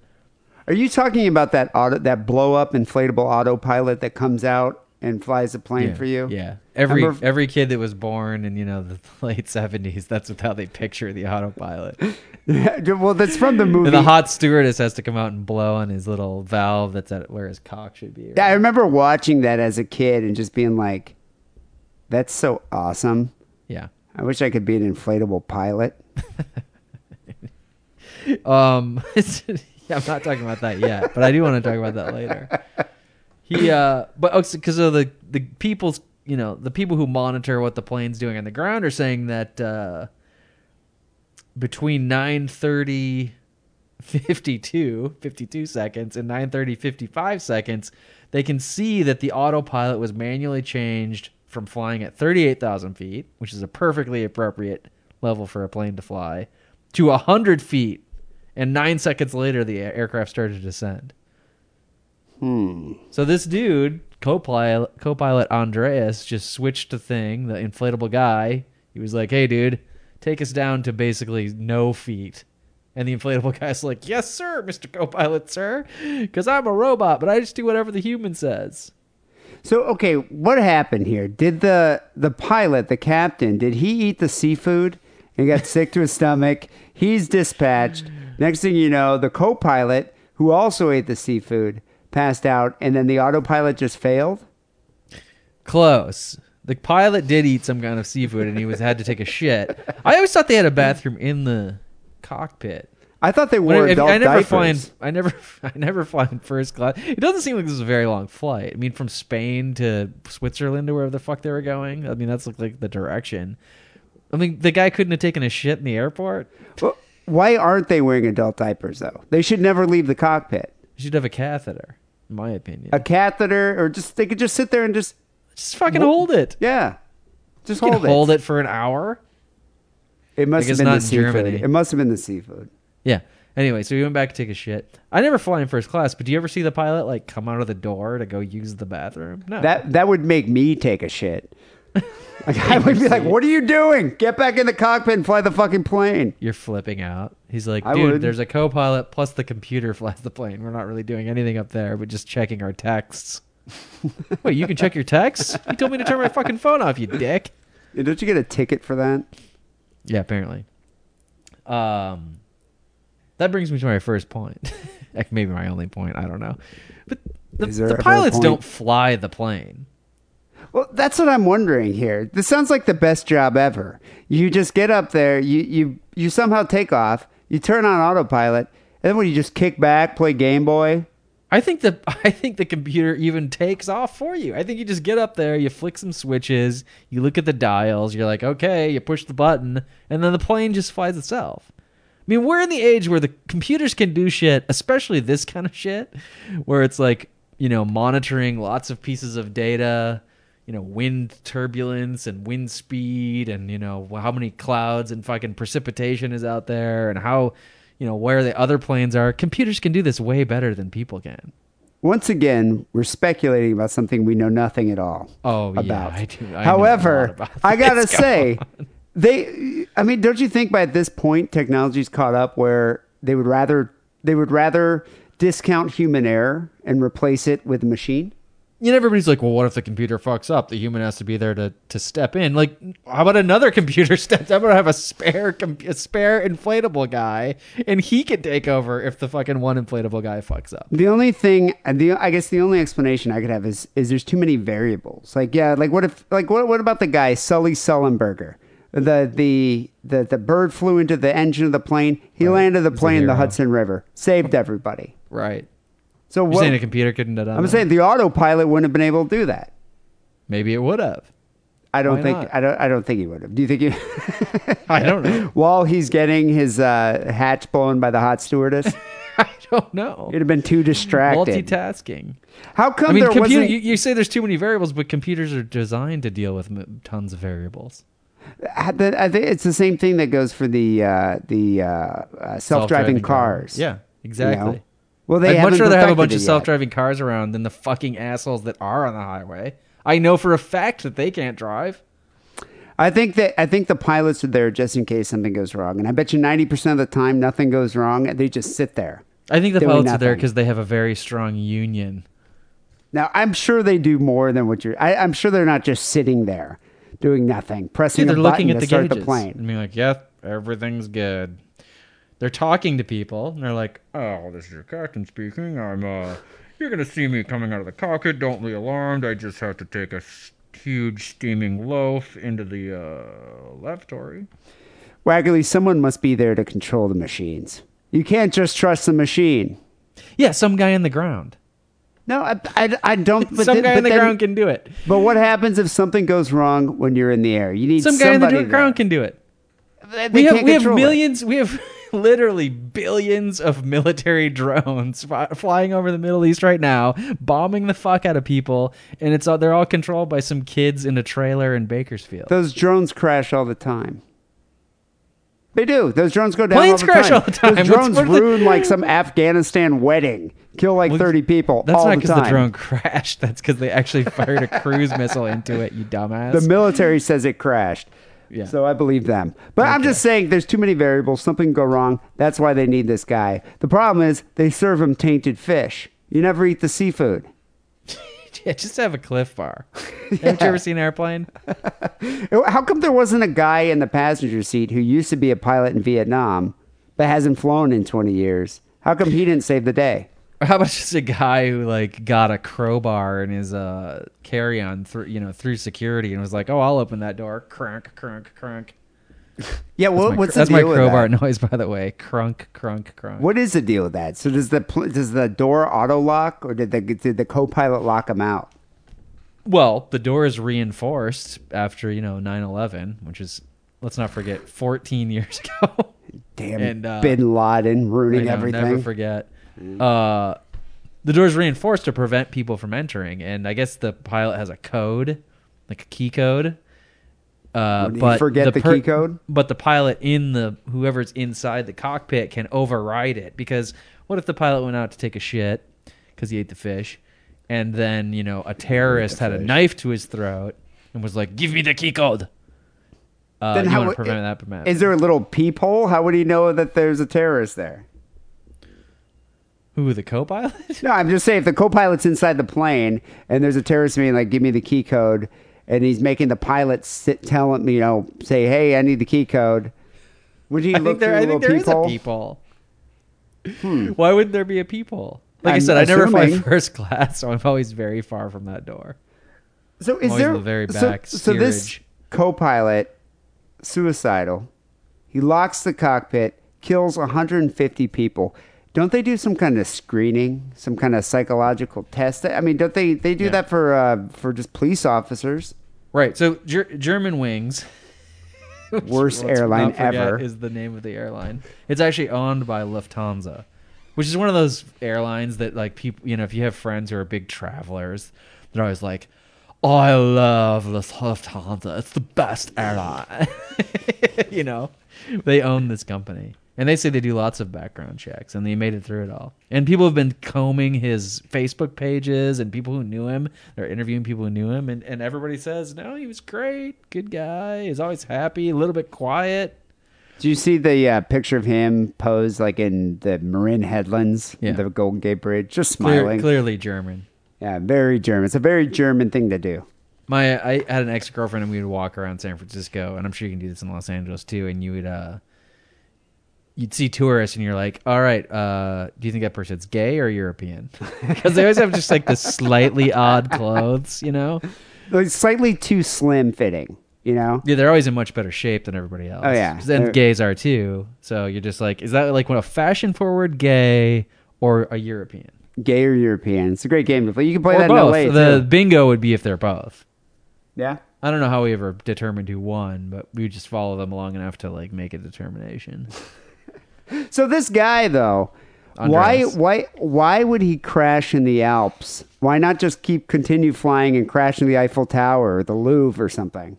Are you talking about that auto, that blow up inflatable autopilot that comes out and flies a plane yeah. for you? Yeah. Every Remember- every kid that was born in you know the late seventies, that's how they picture the autopilot. well, that's from the movie. And the hot stewardess has to come out and blow on his little valve that's at where his cock should be. Yeah, I remember watching that as a kid and just being like, "That's so awesome." Yeah. I wish I could be an inflatable pilot. Um, yeah, I'm not talking about that yet, but I do want to talk about that later. He, uh, but because of the the people's, you know, the people who monitor what the plane's doing on the ground are saying that uh, between 9:30 52 52 seconds and 9:30 55 seconds, they can see that the autopilot was manually changed from flying at 38,000 feet, which is a perfectly appropriate level for a plane to fly, to 100 feet and nine seconds later the aircraft started to descend. Hmm. So this dude, co-pilot, co-pilot Andreas, just switched the thing. The inflatable guy, he was like, "Hey, dude, take us down to basically no feet." And the inflatable guy's like, "Yes, sir, Mister Co-pilot, sir, because I'm a robot, but I just do whatever the human says." So, okay, what happened here? Did the the pilot, the captain, did he eat the seafood and got sick to his stomach? He's dispatched. Next thing you know, the co-pilot, who also ate the seafood, passed out, and then the autopilot just failed. Close. The pilot did eat some kind of seafood, and he was had to take a shit. I always thought they had a bathroom in the cockpit. I thought they were. I, I never diapers. fly in, I never I never fly in first class. It doesn't seem like this is a very long flight. I mean, from Spain to Switzerland or wherever the fuck they were going. I mean, that's like, like the direction. I mean, the guy couldn't have taken a shit in the airport. Well, Why aren't they wearing adult diapers though? They should never leave the cockpit. You should have a catheter, in my opinion. A catheter, or just they could just sit there and just Just fucking hold it. yeah, just hold it. hold it for an hour. It must Like, have been the seafood. Germany. It must have been the seafood. Yeah. Anyway, so we went back to take a shit. I never fly in first class, but do you ever see the pilot like come out of the door to go use the bathroom? No. That that would make me take a shit. Like, I would be like, "What are you doing? Get back in the cockpit and fly the fucking plane." You're flipping out. He's like, I dude, would. there's a co-pilot plus the computer flies the plane. We're not really doing anything up there, but just checking our texts. Wait, you can check your texts? You told me to turn my fucking phone off, you dick. Yeah, Don't you get a ticket for that? Yeah, apparently. Um, that brings me to my first point. Maybe my only point. I don't know. But the, the pilots don't fly the plane. Well, that's what I'm wondering here. This sounds like the best job ever. You just get up there, you you you somehow take off, you turn on autopilot, and then when you just kick back, play Game Boy. I think the I think the computer even takes off for you. I think you just get up there, you flick some switches, you look at the dials, you're like, okay, you push the button, and then the plane just flies itself. I mean, we're in the age where the computers can do shit, especially this kind of shit, where it's like, you know, monitoring lots of pieces of data, you know, wind turbulence and wind speed, and, you know, how many clouds and fucking precipitation is out there, and how, you know, where the other planes are. Computers can do this way better than people can. Once again, we're speculating about something we know nothing at all Oh, yeah, about. I do- I know a lot However, about I gotta. Go say, they. I mean, don't you think by this point technology's caught up where they would rather they would rather discount human error and replace it with a machine? You know, everybody's like, well, what if the computer fucks up? The human has to be there to, to step in. Like, how about another computer steps? How about I have a spare com- a spare inflatable guy, and he can take over if the fucking one inflatable guy fucks up. The only thing, the I guess the only explanation I could have is is there's too many variables. Like yeah, like what if like what what about the guy Sully Sullenberger? The the the the bird flew into the engine of the plane. He landed the plane in the. Hudson River, saved everybody. Right. So You're what? saying a computer couldn't have done I'm that? saying the autopilot wouldn't have been able to do that. maybe it would have. I don't Why think not? I don't I don't think he would have. Do you think he? I don't know. While he's getting his uh, hatch blown by the hot stewardess, I don't know. it'd have been too distracted. Multitasking. How come I mean, there computer. wasn't? You, you say there's too many variables, but computers are designed to deal with m- tons of variables. I I think it's the same thing that goes for the uh, the uh, uh, self-driving, cars. Yeah, exactly. Well, they I'd much rather have a bunch of self-driving cars around than the fucking assholes that are on the highway. I know for a fact that they can't drive. I think that I think the pilots are there just in case something goes wrong, and I bet you ninety percent of the time nothing goes wrong, and they just sit there. I think the pilots are there because they have a very strong union. Now, I'm sure they do more than what you're. I, I'm sure they're not just sitting there doing nothing, pressing Dude, they're looking at the start gauges the plane. and being like, "Yeah, everything's good." They're talking to people, and they're like, "Oh, this is your captain speaking. I'm uh, you're gonna see me coming out of the cockpit. Don't be alarmed. I just have to take a huge steaming loaf into the uh, lavatory." Waggly, someone must be there to control the machines. You can't just trust the machine. Yeah, some guy in the ground. No, I, I, I don't. But some then- guy but in the then- ground can do it. But what happens if something goes wrong when you're in the air? You need Some guy in the ground there. can do it. They- they we have we have control it. millions. We have literally billions of military drones flying over the Middle East right now, bombing the fuck out of people, and it's all, they're all controlled by some kids in a trailer in Bakersfield. Those drones crash all the time. They do. Those drones go down Planes all the crash time. all the time. Those drones are the- ruin like some Afghanistan wedding, kill like Well, thirty people That's not because time. the drone crashed. That's because they actually fired a cruise missile into it. You dumbass. The military says it crashed. Yeah. So I believe them. But I'm just saying there's too many variables. Something can go wrong. That's why they need this guy. The problem is they serve him tainted fish. You never eat the seafood. yeah, just have a cliff bar. Haven't you ever seen an Airplane? How come there wasn't a guy in the passenger seat who used to be a pilot in Vietnam but hasn't flown in 20 years? How come he didn't save the day? Or how about just a guy who like got a crowbar in his uh carry on through you know through security and was like, oh, I'll open that door. Crunk, crunk, crunk. Yeah, That's what, my, what's that's the my deal with crowbar that? noise, by the way. Crunk, crunk, crunk. What is the deal with that? So does the pl- does the door auto lock or did the did the co-pilot lock him out? Well, the door is reinforced after you know 9/11, which is let's not forget 14 years ago. Damn, And, uh, Bin Laden ruining know, everything. Never forget. Uh, the door's reinforced to prevent people from entering, and I guess the pilot has a code, like a key code. Uh, but forget the key code? But the pilot in the whoever's inside the cockpit can override it because what if the pilot went out to take a shit because he ate the fish, and then you know a terrorist had a knife to his throat and was like, "Give me the key code." Uh, Then how would- prevent that from. Is there a little peephole? How would he know that there's a terrorist there? Who the co-pilot? No, I'm just saying if the co-pilot's inside the plane and there's a terrorist being like, "Give me the key code," and he's making the pilot sit, tell him, you know, say, "Hey, I need the key code." Would you I look think there, I a think little there is a peephole? peephole. Hmm. Why wouldn't there be a peephole? Like I I'm said, I never fly first class, so I'm always very far from that door. So is there the very so- back so, this co-pilot suicidal? He locks the cockpit, kills 150 people. Don't they do some kind of screening, some kind of psychological test? I mean, don't they? They do Yeah. that for uh, for just police officers. Right. So Ger- Germanwings, Worst airline ever. is the name of the airline. It's actually owned by Lufthansa, which is one of those airlines that like people, you know, if you have friends who are big travelers, they're always like, "Oh, I love Lufthansa. It's the best airline." you know, they own this company. And they say they do lots of background checks, and they made it through it all. And people have been combing his Facebook pages, and people who knew him, they're interviewing people who knew him, and, and everybody says, no, he was great, good guy, he's always happy, a little bit quiet. Do you see the uh, picture of him posed like in the Marin Headlands, Yeah. the Golden Gate Bridge, just Clear, smiling? clearly German. Yeah, very German. It's a very German thing to do. My I had an ex girlfriend and we would walk around San Francisco, and I'm sure you can do this in Los Angeles too. And you would uh, you'd see tourists, and you're like, "All right, uh, do you think that person's gay or European?" Because they always have just like the slightly odd clothes, you know. Like, slightly too slim fitting, you know? Yeah, they're always in much better shape than everybody else. Oh, yeah. Then They're- gays are too. So you're just like, is that like what a fashion forward gay or a European? Gay or European. It's a great game to play. You can play or that both. in LA the too. bingo would be if they're both. Yeah. I don't know how we ever determined who won, but we would just follow them long enough to like make a determination. So this guy though, why Andreas. why why would he crash in the Alps? Why not just keep continue flying and crash in the Eiffel Tower or the Louvre or something?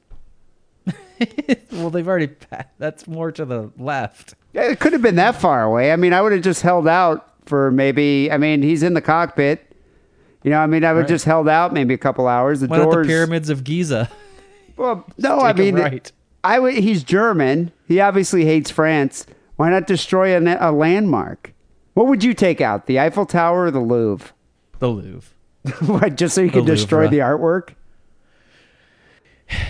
well, they've already. That's more to the left. Yeah, It could have been that far away. I mean, I would have just held out for maybe. I mean, he's in the cockpit. You know, I mean, I would Right. just held out maybe a couple hours. The Why doors. the pyramids of Giza? Well, no, I mean, right. I would. He's German. He obviously hates France. Why not destroy a, a landmark? What would you take out, the Eiffel Tower or the Louvre? The Louvre. what, just so you could destroy the artwork?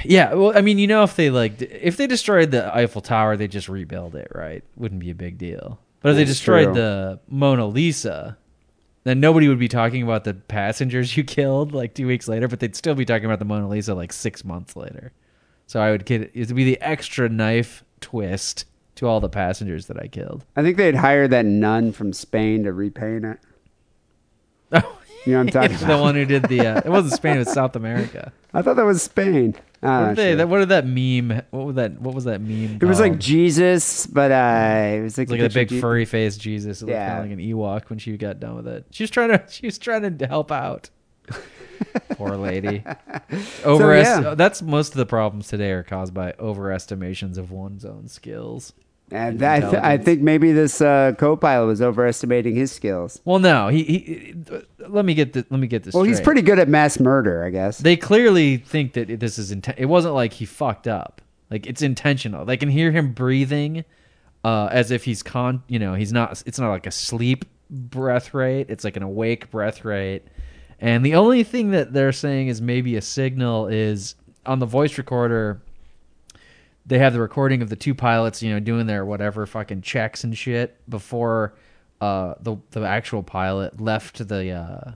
Yeah, well, I mean, you know, if they like, if they destroyed the Eiffel Tower, they just rebuild it, right? Wouldn't be a big deal. But if they destroyed true. the Mona Lisa, then nobody would be talking about the passengers you killed like two weeks later, but they'd still be talking about the Mona Lisa like six months later. So I would get it would be the extra knife twist to all the passengers that I killed. I think they'd hire that nun from Spain to repaint it. Oh, You know what I'm talking about? the one who did the uh, it wasn't Spain, it was South America. I thought that was Spain. What did they? sure. That, what did that meme? What was that? What was that meme? it was like? Jesus, but uh, it was like, It's like a a picture of big Je- furry face Jesus. It looked Yeah. kind of like an Ewok when she got done with it. She was trying to. She was trying to help out. Poor lady. Overest- yeah. That's most of the problems today are caused by overestimations of one's own skills. And that, I, th- I think maybe this uh, co-pilot was overestimating his skills. Well, no. He. he let me get the, Let me get this. Well, he's pretty good at mass murder, I guess. They clearly think that this is inten- It wasn't like he fucked up. Like it's intentional. They can hear him breathing, uh, as if he's con. You know, he's not. It's not like a sleep breath rate. It's like an awake breath rate. And the only thing that they're saying is maybe a signal is on the voice recorder. They have the recording of the two pilots, you know, doing their whatever fucking checks and shit before uh, the the actual pilot left the uh,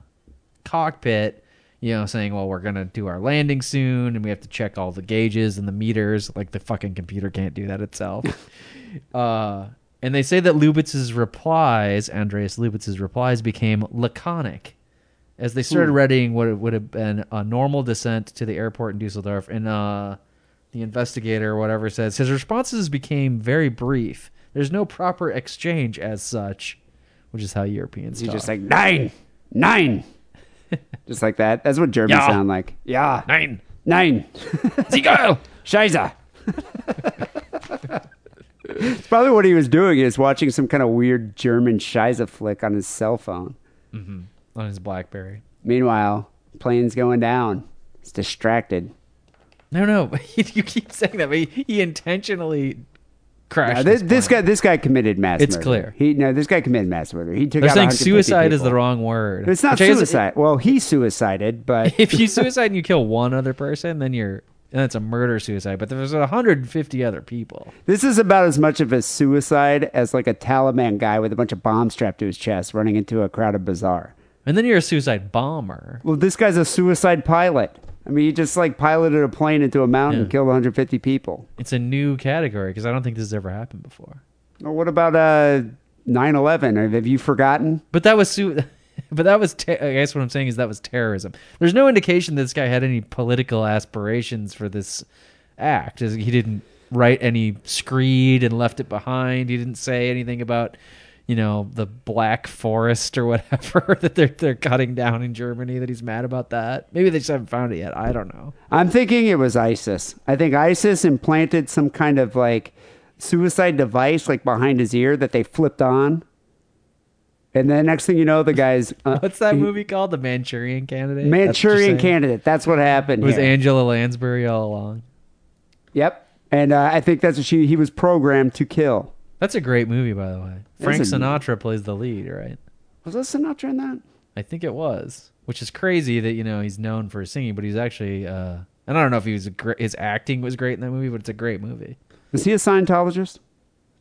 cockpit, you know, saying, "Well, we're gonna do our landing soon, and we have to check all the gauges and the meters." Like the fucking computer can't do that itself. uh, and they say that Lubitz's replies, Andreas Lubitz's replies, became laconic as they started readying what would have been a normal descent to the airport in Dusseldorf. And uh, the investigator or whatever says his responses became very brief. There's no proper exchange as such, which is how Europeans He's talk. just like nine, nine, just like that. That's what Germans Ja. sound like. Yeah, nine. nine. Seagull. Scheiße. it's probably what he was doing is watching some kind of weird German Scheiße flick on his cell phone. Mm-hmm. on his BlackBerry. Meanwhile, plane's going down. It's distracted. No, no, you keep saying that, but he, he intentionally crashed. Now, this, this guy, this guy committed mass It's murder. clear. He no, this guy committed mass murder. He took They're out saying 150 suicide is the wrong word. It's not Which suicide. well, he suicided, but If you suicide and you kill one other person, then you're then it's a murder suicide. But there's 150 other people. this is about as much of a suicide as like a Taliban guy with a bunch of bombs strapped to his chest running into a crowded bazaar. And then you're a suicide bomber. Well, this guy's a suicide pilot. I mean, he just like piloted a plane into a mountain and killed 150 people. It's a new category because I don't think this has ever happened before. Well, what about uh 9/11? Have you forgotten? But that was su- but that was I guess what I'm saying is that was terrorism. There's no indication that this guy had any political aspirations for this act. As He didn't write any screed and left it behind. He didn't say anything about you know the black forest or whatever that they're they're cutting down in Germany that he's mad about that. Maybe they just haven't found it yet. I don't know. I'm thinking it was ISIS. I think ISIS implanted some kind of like suicide device like behind his ear that they flipped on. And then next thing you know, the guy's uh, What's that movie called? The Manchurian Candidate. Manchurian you're candidate. That's what happened. It was here. Angela Lansbury all along. Yep. And uh, I think that's what she. He was programmed to kill. That's a great movie, by the way. Frank a- Sinatra plays the lead, right? Was that Sinatra in that? I think it was, which is crazy that you know he's known for singing, but he's actually. uh and I don't know if he was a great. His acting was great in that movie, but it's a great movie. Is he a Scientologist?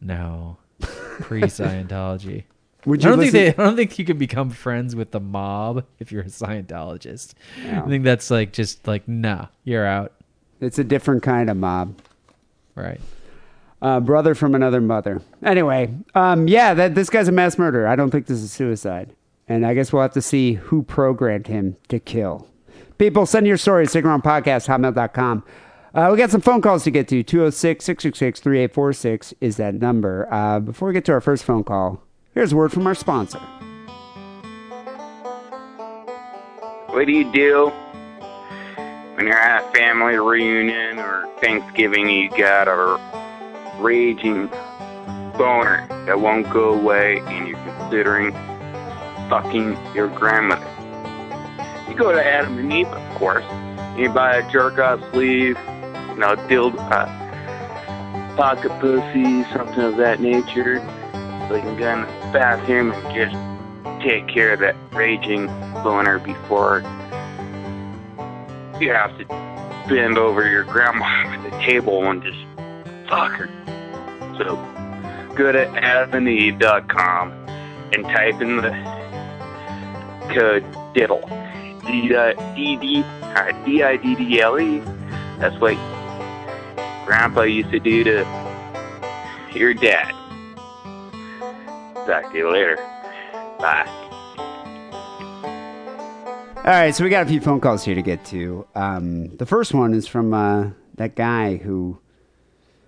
No, pre Scientology. I don't think they. I don't think you can become friends with the mob if you're a Scientologist. Yeah. I think that's like just like nah, you're out. It's a different kind of mob. Right. Uh, brother from another mother. Anyway, um, yeah, that this guy's a mass murderer. I don't think this is suicide. And I guess we'll have to see who programmed him to kill. People, send your stories. Sick and Wrong podcast, hotmail.com. Uh, we got some phone calls to get to. 206 666 3846 is that number. Uh, before we get to our first phone call, here's a word from our sponsor. What do you do when you're at a family reunion or Thanksgiving? You got a raging boner that won't go away, and you're considering fucking your grandmother. You go to Adam and Eve, of course. You buy a jerk off sleeve, you know, dild, uh, pocket pussy, something of that nature, so you can go in the bathroom and just take care of that raging boner before you have to bend over your grandma at the table and just So go to adamandeve.com and type in the code diddle. D-I-D-D-L-E. That's what Grandpa used to do to your dad. Talk to you later. Bye. All right, so we got a few phone calls here to get to. Um, the first one is from uh, that guy who.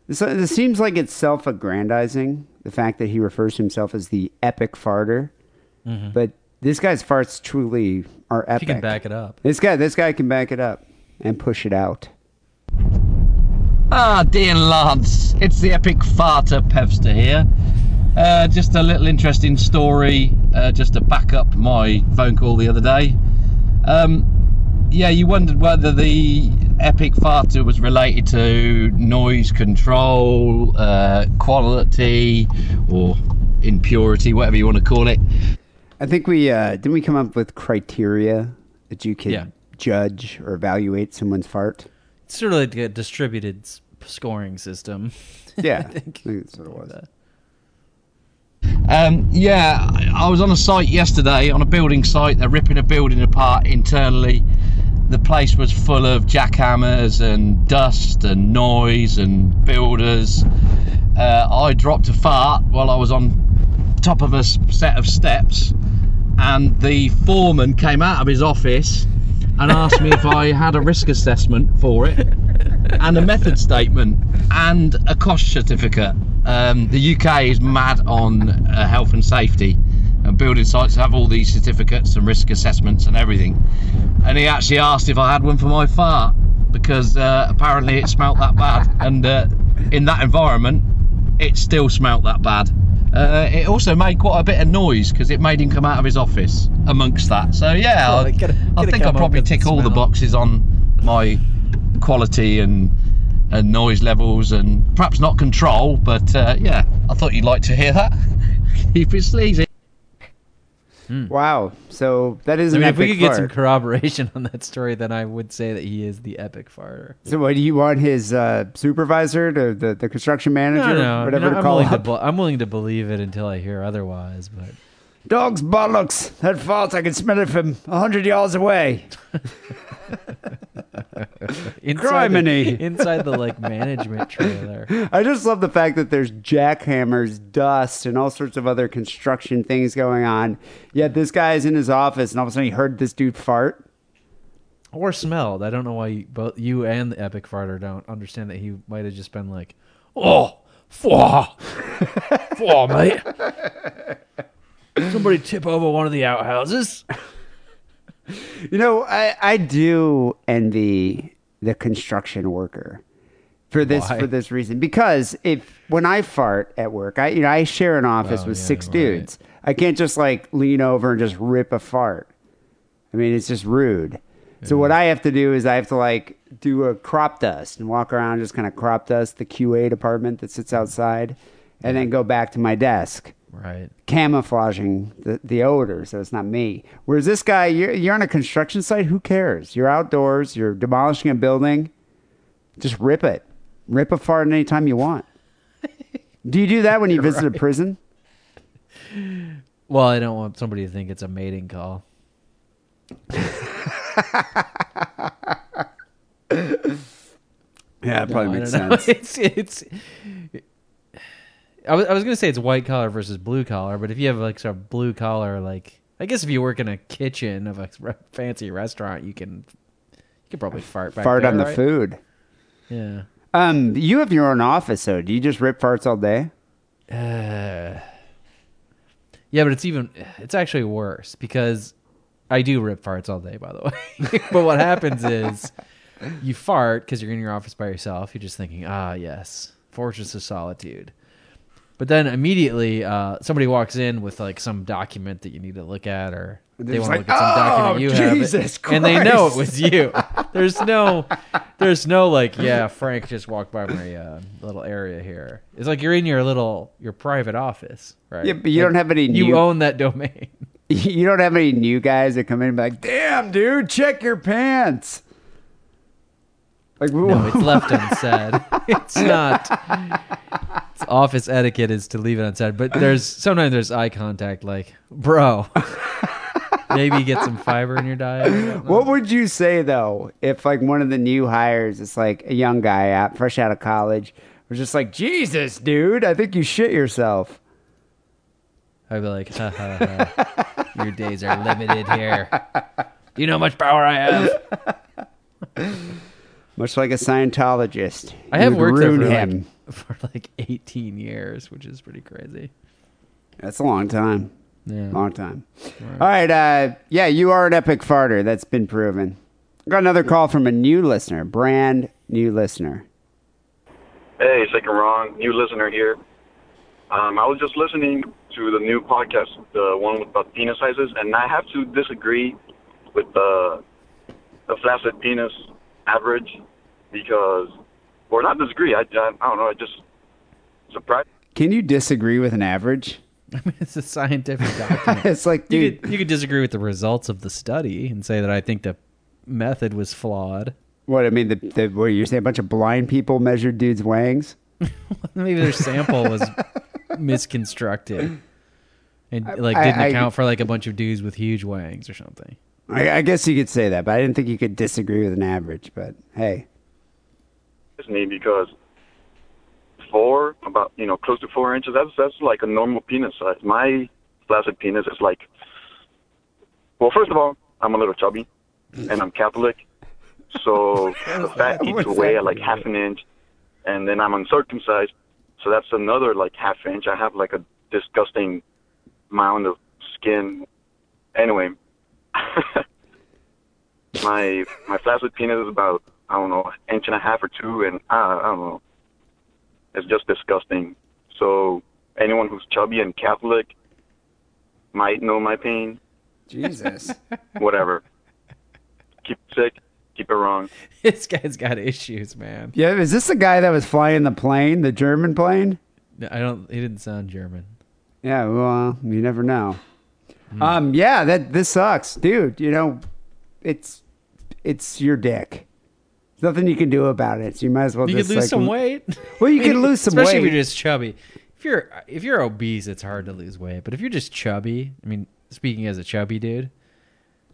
This, this seems like it's self aggrandizing, the fact that he refers to himself as the epic farter. But this guy's farts truly are epic. you can back it up. This guy, this guy can back it up and push it out. Ah, dear Lance, it's the epic farter Pevster here. Uh, just a little interesting story, uh, just to back up my phone call the other day. Um, yeah, you wondered whether the epic farter was related to noise control, uh, quality, or impurity, whatever you want to call it. I think we uh, didn't we come up with criteria that you could Yeah. judge or evaluate someone's fart. It's sort of like a distributed scoring system. Yeah, I think. I think that's what it was. Um, yeah, I I was on a site yesterday, on a building site. They're ripping a building apart internally. The place was full of jackhammers and dust and noise and builders. Uh, I dropped a fart while I was on top of a set of steps, and the foreman came out of his office and asked me if I had a risk assessment for it and a method statement and a cost certificate. Um, the UK is mad on uh, health and safety, and building sites have all these certificates and risk assessments and everything. And he actually asked if I had one for my fart because uh, apparently it smelt that bad, and uh, in that environment, it still smelt that bad. Uh, it also made quite a bit of noise because it made him come out of his office amongst that. So yeah, Well, I, it gotta- I think I probably tick all the boxes on my quality and and noise levels and perhaps not control, but uh, yeah, I thought you'd like to hear that. Keep it sleazy. Wow. So that is I an mean, if we epic could get some fart. corroboration on that story, then I would say that he is the epic farter. So what do you want his uh, supervisor, to, the the construction manager, No, no, whatever no, to I'm call willing to. up? be- I'm willing to believe it until I hear otherwise. But Dog's bollocks. That fart, I can smell it from a hundred yards away. inside Criminy. the, inside the like management trailer. I just love the fact that there's jackhammers, dust, and all sorts of other construction things going on. Yet this guy is in his office, and all of a sudden he heard this dude fart. or smelled. I don't know why you, both you and the epic farter don't understand that he might have just been like, "Oh, fwa, fwa, mate." Somebody tip over one of the outhouses. You know, I, I do envy the construction worker for this Why? for this reason because if when I fart at work, I you know I share an office Oh, with yeah, six right. dudes. I can't just like lean over and just rip a fart. I mean, it's just rude. So what I have to do is I have to like do a crop dust and walk around just kind of crop dust the QA department that sits outside, and then go back to my desk. Right. camouflaging the, the odor, so it's not me. Whereas this guy, you're, you're on a construction site. Who cares? You're outdoors. You're demolishing a building. Just rip it. Rip a fart anytime you want. do you do that when you visit a prison? Well, I don't want somebody to think it's a mating call. Yeah, it probably No, makes know. sense. it's it's. I was, I was gonna say it's white collar versus blue collar, but if you have like sort of blue collar, like I guess if you work in a kitchen of a re- fancy restaurant, you can you can probably fart back Fart there, on the right? food. Yeah. Um, you have your own office, so do you just rip farts all day? Uh, yeah, but it's even it's actually worse because I do rip farts all day, by the way. but what happens is you fart because you're in your office by yourself. You're just thinking, ah, yes, fortress of solitude. But then immediately uh, somebody walks in with like some document that you need to look at, or they want to like, look at some document "Oh, you have, Jesus and they know it was you. There's no, there's no like, yeah, Frank just walked by my uh, little area here. It's like you're in your little your private office, right? Yeah, but you Like, don't have any You own that domain. You don't have any new guys that come in and be like, "Damn, dude, check your pants." Like, No, it's left unsaid. It's not. Office etiquette is to leave it unsaid, but there's sometimes there's eye contact, like, bro. Maybe get some fiber in your diet. What would you say though if like one of the new hires, it's like a young guy out fresh out of college, was just like, Jesus, dude, I think you shit yourself. I'd be like, ha ha ha. Your days are limited here. Do you know how much power I have? Much like a Scientologist. I have worked there for him. like, for like 18 years, which is pretty crazy. That's a long time. Yeah. Long time. All right. Uh, yeah, you are an epic farter. That's been proven. Got another call from a new listener, brand new listener. Hey, Sick and Wrong, new listener here. Um, I was just listening to the new podcast, the one with about penis sizes, and I have to disagree with the the flaccid penis average because, or not disagree. I, I, I don't know. I just surprised. Can you disagree with an average? I mean, it's a scientific document. It's like, you dude, could you could disagree with the results of the study and say that I think the method was flawed. what I mean, the, the where you say a bunch of blind people measured dudes' wangs. Maybe their sample was misconstructed and like didn't I- account for like a bunch of dudes with huge wangs or something. I, I guess you could say that, but I didn't think you could disagree with an average. But hey, me because four, about you know, close to four inches. That's that's like a normal penis size. My flaccid penis is like. Well, first of all, I'm a little chubby, and I'm Catholic, so the fat eats away at like half an inch, and then I'm uncircumcised, so that's another like half inch. I have like a disgusting mound of skin. Anyway, my my flaccid penis is about I don't know inch and a half or two, and I, I don't know. It's just disgusting. So anyone who's chubby and Catholic might know my pain. Jesus, Whatever. keep it sick. Keep it wrong. This guy's got issues, man. yeah, is this the guy that was flying the plane, the German plane? I don't. He didn't sound German. Yeah, well, you never know. Um, yeah, that this sucks, dude. You know, it's it's your dick. Nothing you can do about it. So you might as well You just could lose like, some weight. Well, you I mean, can lose some especially weight. Especially if you're just chubby. If you're if you're obese, it's hard to lose weight. But if you're just chubby, I mean, speaking as a chubby dude,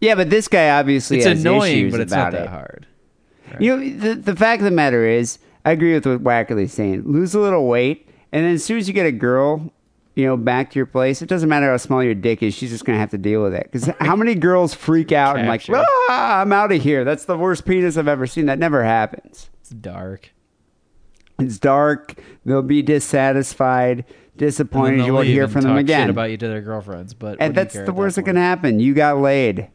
Yeah, but this guy obviously it's has annoying, issues but it's about not that it. hard. You know, the the fact of the matter is, I agree with what Wackerle's saying. Lose a little weight, and then as soon as you get a girl, you know, back to your place, it doesn't matter how small your dick is. She's just gonna have to deal with it. Because how many girls freak out and like, ah, I'm out of here. That's the worst penis I've ever seen. That never happens. It's dark. It's dark. They'll be dissatisfied, And then disappointed. they'll You won't leave hear and from them talk again. Shit about you to their girlfriends, but what do and that's care the worst that point? can happen. You got laid.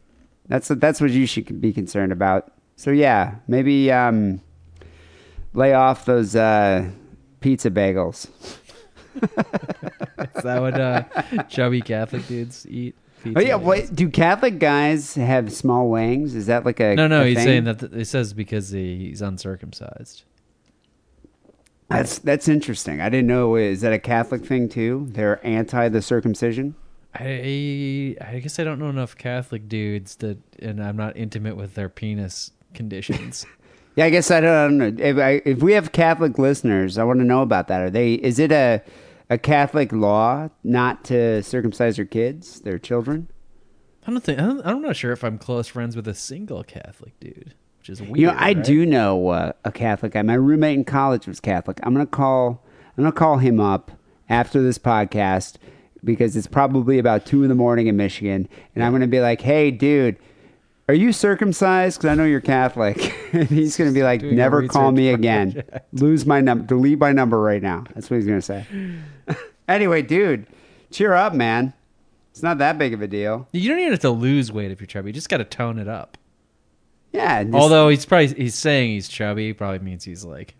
That's that's what you should be concerned about. So yeah, maybe um, lay off those uh, pizza bagels. Is that what uh, chubby Catholic dudes eat? Oh yeah, wait, do Catholic guys have small wangs? Is that like a No, no, a he's thing? saying that th- it says because he, he's uncircumcised. That's that's interesting. I didn't know. Is that a Catholic thing too? They're anti the circumcision. I I guess I don't know enough Catholic dudes that, and I'm not intimate with their penis conditions. Yeah, I guess I don't know. If, I, if we have Catholic listeners, I want to know about that. Are they? Is it a a Catholic law not to circumcise their kids, their children? I don't think I don't, I'm not sure if I'm close friends with a single Catholic dude, which is weird. You know, I right? do know uh, a Catholic guy. My roommate in college was Catholic. I'm gonna call. I'm gonna call him up after this podcast because it's probably about two in the morning in Michigan, and I'm gonna be like, "Hey, dude." Are you circumcised? Because I know you're Catholic. and he's going to be like, Doing never call me again. Lose my number. Delete my number right now. That's what he's going to say. anyway, dude, cheer up, man. It's not that big of a deal. You don't even have to lose weight if you're chubby. You just got to tone it up. Yeah. just- Although he's probably he's saying he's chubby, probably means he's like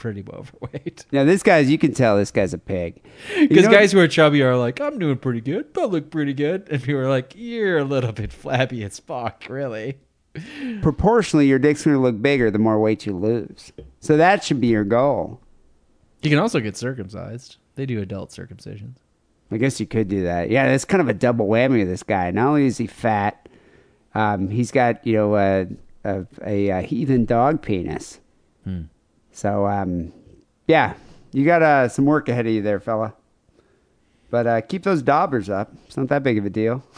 pretty overweight. yeah, this guy's, you can tell this guy's a pig. Because guys who are chubby are like, I'm doing pretty good. I look pretty good. And people are like, you're a little bit flabby as fuck, really. proportionally, your dick's going to look bigger the more weight you lose. So that should be your goal. You can also get circumcised. They do adult circumcisions. I guess you could do that. Yeah, that's kind of a double whammy of this guy. Not only is he fat, um, he's got you know a a, a, a heathen dog penis. So um, yeah, you got uh, some work ahead of you there, fella. But uh, keep those daubers up. It's not that big of a deal.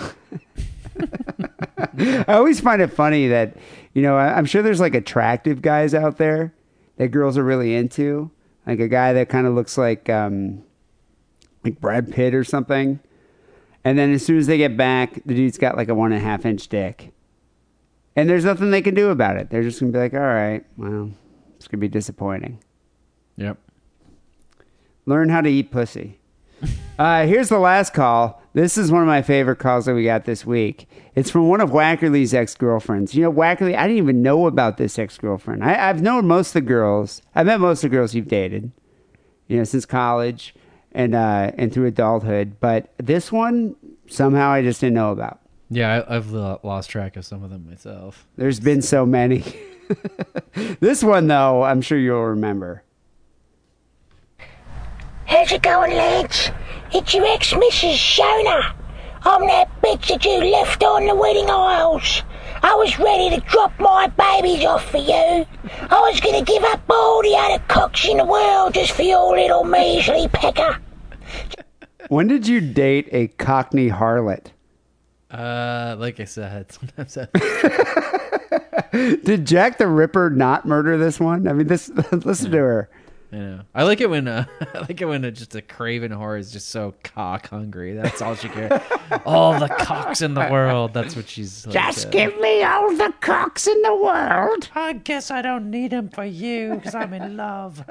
I always find it funny that you know I'm sure there's like attractive guys out there that girls are really into, like a guy that kind of looks like. Um, like Brad Pitt or something. And then as soon as they get back, the dude's got like a one and a half inch dick. And there's nothing they can do about it. They're just gonna be like, all right, well, it's gonna be disappointing. Yep. Learn how to eat pussy. uh, here's the last call. This is one of my favorite calls that we got this week. It's from one of Wackerle's ex girlfriends. You know, Wackerle, I didn't even know about this ex girlfriend. I've known most of the girls. I've met most of the girls you've dated, you know, since college and uh, and through adulthood. But this one, somehow, I just didn't know about. Yeah, I, I've lost track of some of them myself. There's been so many. this one, though, I'm sure you'll remember. How's it going, lads? It's your ex-Mrs. Shona. I'm that bitch that you left on the wedding aisles. I was ready to drop my babies off for you. I was gonna give up all the other cocks in the world just for your little measly pecker. When did you date a Cockney harlot? Uh, like I said, sometimes I, Did Jack the Ripper not murder this one? I mean, this. listen to her. you know, I like it when uh, I like it when uh, just a craven whore is just so cock hungry. That's all she cares. all the cocks in the world. That's what she's. Like, Just uh, give me all the cocks in the world. I guess I don't need them for you because I'm in love.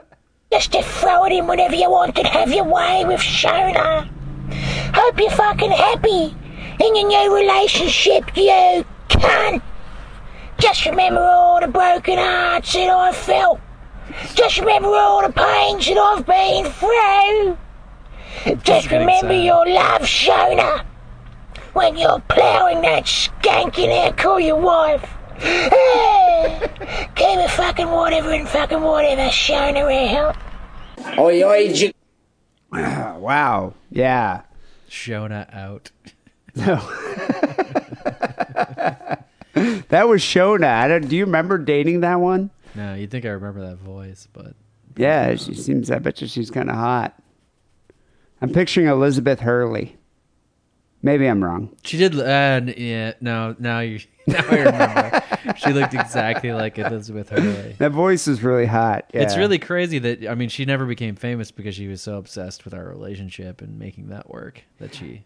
Just to throw it in whenever you want and have your way with Shona. Hope you're fucking happy in your new relationship, you cunt. Just remember all the broken hearts that I've felt. Just remember all the pains that I've been through. Just remember sad. your love, Shona. When you're ploughing that skank in there, call your wife. Keep it fucking whatever and fucking whatever, Shona out. Oi, oi, J- wow. Yeah. Shona out. That was Shona. I don't, do you remember dating that one? No, you'd think I remember that voice, but Yeah, she seems. I bet you she's kind of hot. I'm picturing Elizabeth Hurley. Maybe I'm wrong. she did. Uh, yeah, no, now you. Now I remember. she looked exactly like Elizabeth Hurley. That voice is really hot. Yeah. It's really crazy that I mean she never became famous because she was so obsessed with our relationship and making that work that she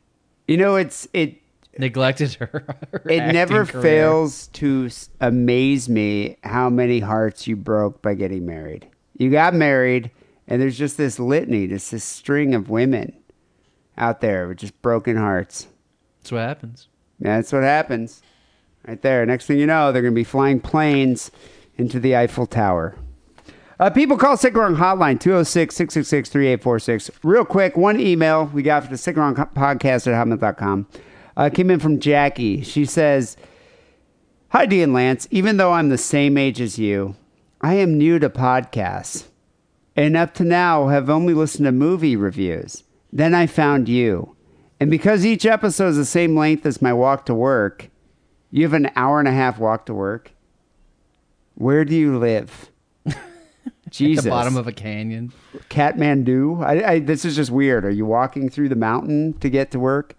You know, it's it. Neglected her. her It never career. fails to amaze me how many hearts you broke by getting married. You got married, and there's just this litany, just this string of women out there with just broken hearts. That's what happens. Yeah, that's what happens. Right there. Next thing you know, they're going to be flying planes into the Eiffel Tower. Uh, people call Sick Wrong Hotline 206 666 3846. Real quick, one email we got for the Sick Wrong Podcast at hotmail.com uh, came in from Jackie. She says, Hi, Dee and Lance. Even though I'm the same age as you, I am new to podcasts. and up to now have only listened to movie reviews. Then I found you. And because each episode is the same length as my walk to work, you have an hour and a half walk to work. Where do you live? Jesus. At the bottom of a canyon. Kathmandu. I, I, this is just weird. Are you walking through the mountain to get to work?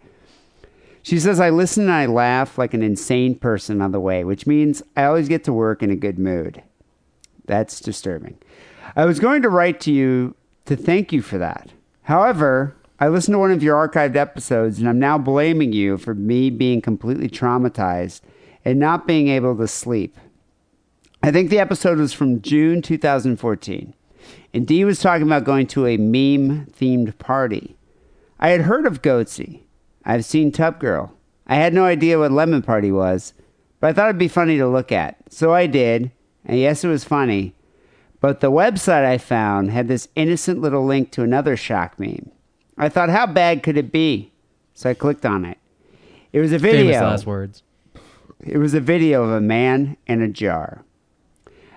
She says, I listen and I laugh like an insane person on the way, which means I always get to work in a good mood. That's disturbing. I was going to write to you to thank you for that. However, I listened to one of your archived episodes and I'm now blaming you for me being completely traumatized and not being able to sleep. I think the episode was from June 2014. And Dee was talking about going to a meme themed party. I had heard of Goatse. I've seen Tub Girl. I had no idea what Lemon Party was, but I thought it'd be funny to look at. So I did, and yes, it was funny. But the website I found had this innocent little link to another shock meme. I thought, how bad could it be? So I clicked on it. It was a video. Famous last words. It was a video of a man in a jar.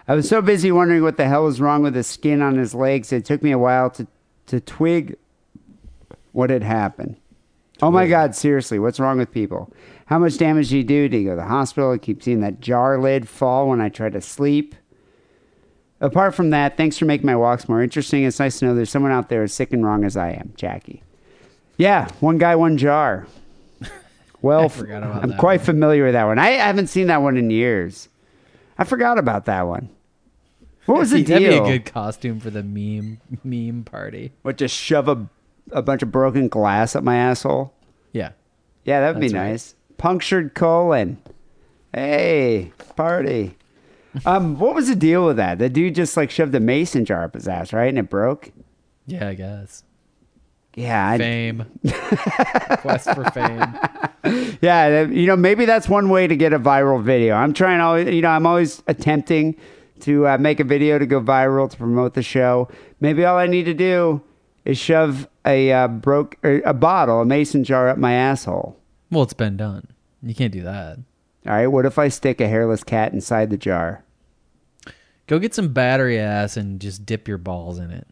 I was so busy wondering what the hell was wrong with the skin on his legs, it took me a while to, to twig what had happened. Oh my God, seriously, what's wrong with people? How much damage do you do? Do you go to the hospital? I keep seeing that jar lid fall when I try to sleep. Apart from that, thanks for making my walks more interesting. It's nice to know there's someone out there as sick and wrong as I am, Jackie. Yeah, one guy, one jar. Well, I forgot about I'm that quite familiar with that one. I haven't seen that one in years. I forgot about that one. What was the That'd deal? be a good costume for the meme meme party. What, just shove a, a bunch of broken glass up my asshole? Yeah. Yeah, that would be That's right. nice. Punctured colon. Hey, party. Um, what was the deal with that? The dude just like shoved a mason jar up his ass, right? And it broke? Yeah, I guess. Yeah, I, Fame. Quest for fame. yeah. that- You know, maybe that's one way to get a viral video. I'm trying always, you know, I'm always attempting to uh, make a video to go viral to promote the show. Maybe all I need to do is shove a uh, broke or a bottle, a mason jar up my asshole. Well, it's been done. You can't do that. All right. What if I stick a hairless cat inside the jar? Go get some battery ass and just dip your balls in it.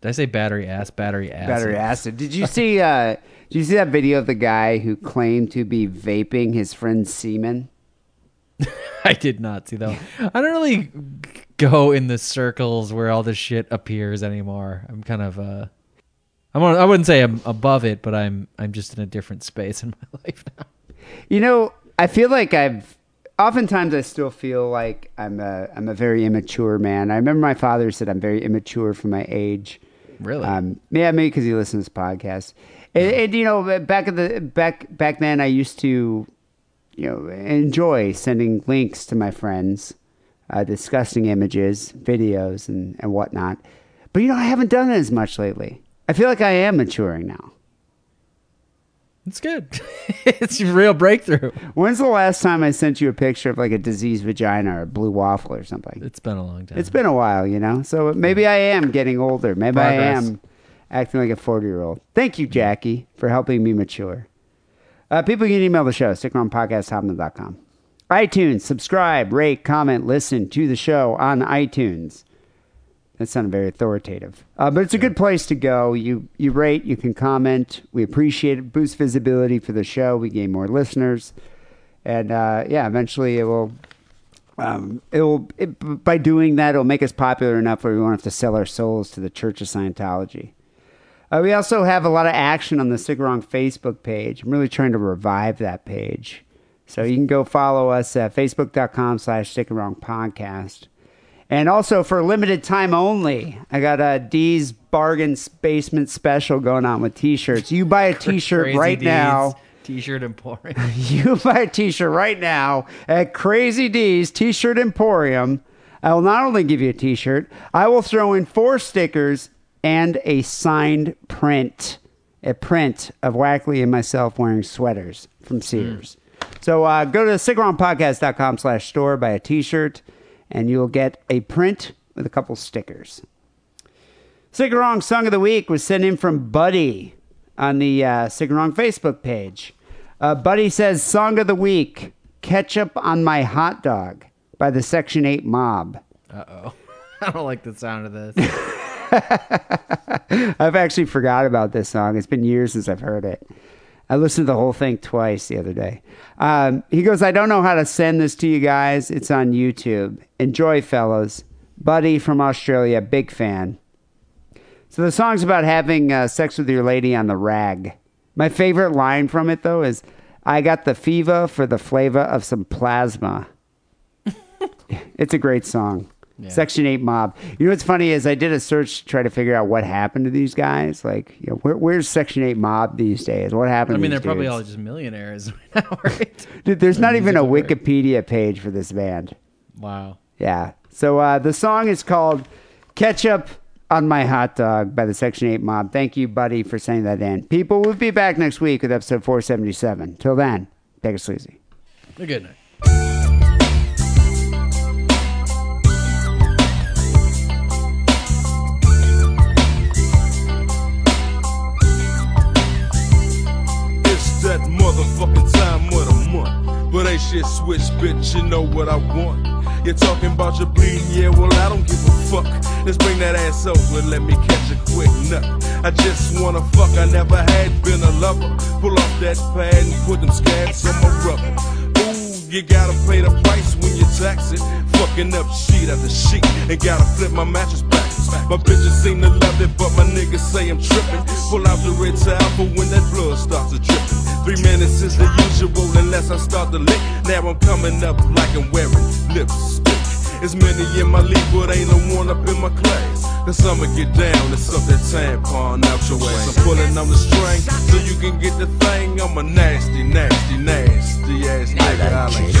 Did I say battery ass? Battery acid. Battery acid. Did you see? Uh, did you see that video of the guy who claimed to be vaping his friend's semen? I did not see that. one. I don't really go in the circles where all this shit appears anymore. I'm kind of uh I'm on, I wouldn't say I'm above it, but I'm I'm just in a different space in my life now. You know, I feel like I've. Oftentimes, I still feel like I'm a I'm a very immature man. I remember my father said I'm very immature for my age. Really? Um, yeah, maybe because he listens to this podcast. And, and you know, back at the back back then, I used to, you know, enjoy sending links to my friends, uh, discussing images, videos, and and whatnot. But you know, I haven't done it as much lately. I feel like I am maturing now. It's good. it's a real breakthrough. When's the last time I sent you a picture of like a diseased vagina or a blue waffle or something? It's been a long time. It's been a while, you know. So maybe I am getting older. Maybe I am acting like a forty-year-old. Thank you, Jackie, for helping me mature. Uh, people can email the show, sickandwrongpodcast.com. iTunes, subscribe, rate, comment, listen to the show on iTunes. That sounded very authoritative, uh, but it's a good place to go. You you rate, you can comment. We appreciate it. Boost visibility for the show. We gain more listeners, and uh, yeah, eventually it will um, it will it, by doing that it'll make us popular enough where we won't have to sell our souls to the Church of Scientology. Uh, we also have a lot of action on the Sick Wrong Facebook page. I'm really trying to revive that page. So you can go follow us at facebook.com slash Sick and Wrong Podcast. And also for limited time only, I got a D's Bargain Basement Special going on with t-shirts. You buy a t-shirt right D's now. T-shirt emporium. You buy a t-shirt right now at Crazy D's T-shirt Emporium. I will not only give you a t-shirt, I will throw in four stickers and a signed print, a print of Wackerle and myself wearing sweaters from hmm. Sears. So uh, go to sickandwrongpodcast.com slash store, buy a t-shirt, and you'll get a print with a couple stickers. Wrong Song of the Week was sent in from Buddy on the uh, Wrong Facebook page. Uh, Buddy says, Song of the Week, Ketchup on My Hot Dog by the Section 8 Mob. Uh oh. I don't like the sound of this. I've actually forgot about this song. It's been years since I've heard it. I listened to the whole thing twice the other day. Um, he goes, I don't know how to send this to you guys. It's on YouTube. Enjoy, fellas. Buddy from Australia, big fan. So the song's about having uh, sex with your lady on the rag. My favorite line from it, though, is I got the fever for the flavor of some plasma. it's a great song. Section 8 Mob. You know what's funny is I did a search to try to figure out what happened to these guys. Like, you know, where, where's Section 8 Mob these days? What happened I mean, they're probably all just millionaires now, right? Dude, there's not even a. Wikipedia page for this band. Wow. Yeah. So uh, the song is called Ketchup on My Hot Dog by the Section 8 Mob. Thank you, buddy, for sending that in. People, we'll be back next week with episode 477. Till then, take it sleazy. Good night. Motherfucking time of the month. But ain't shit switch, bitch, you know what I want. You're talking about your bleeding, yeah, well, I don't give a fuck. Let's bring that ass over let me catch a quick nut. I just wanna fuck, I never had been a lover. Pull off that pad and put them scabs on my rubber. Ooh, you gotta pay the price when you tax it. Fucking up sheet after sheet and gotta flip my mattress My bitches seem to love it, but my niggas say I'm tripping. Pull out the red towel for when that blood starts to dripping. Three minutes is the usual unless I start to lick. Now I'm coming up like I'm wearing lipstick. There's many in my league, but ain't no one up in my class. Cause I'ma get down and suck that tampon out your ass. I'm pulling on the string so you can get the thing. I'm a nasty, nasty, nasty ass nigga. I like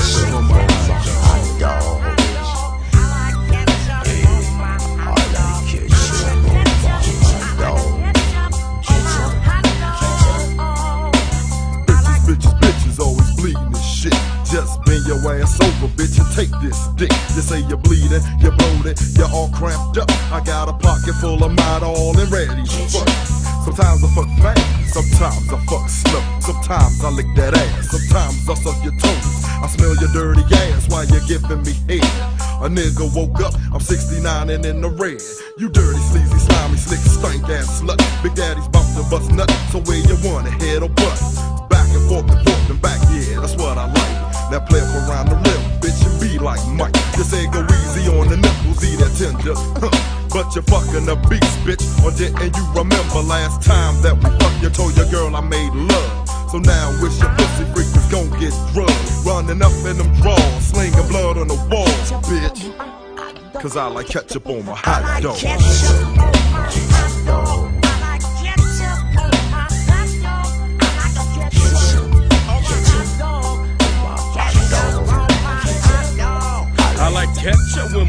full of mine all and ready fuck. Sometimes I fuck fast, sometimes I fuck slow. Sometimes I lick that ass, sometimes I suck your toes. I smell your dirty ass while you're giving me head. A nigga woke up, I'm 69 and in the red. You dirty, sleazy, slimy, slick, stank ass slut. Big daddy's bout to bust nut, so where you wanna head or butt? Back and forth and forth and back, yeah, that's what I like. Now play up around the rim, bitch, and be like Mike. Just say go easy on the nipples, eat that tender. Huh. But you're fucking a beast, bitch. Or didn't you remember last time that we fucked? You told your girl I made love. So now wish your pussy freak is gon' get drugged. Running up in them drawers, slinging blood on the wall, bitch. Cause I like ketchup on my hot dog.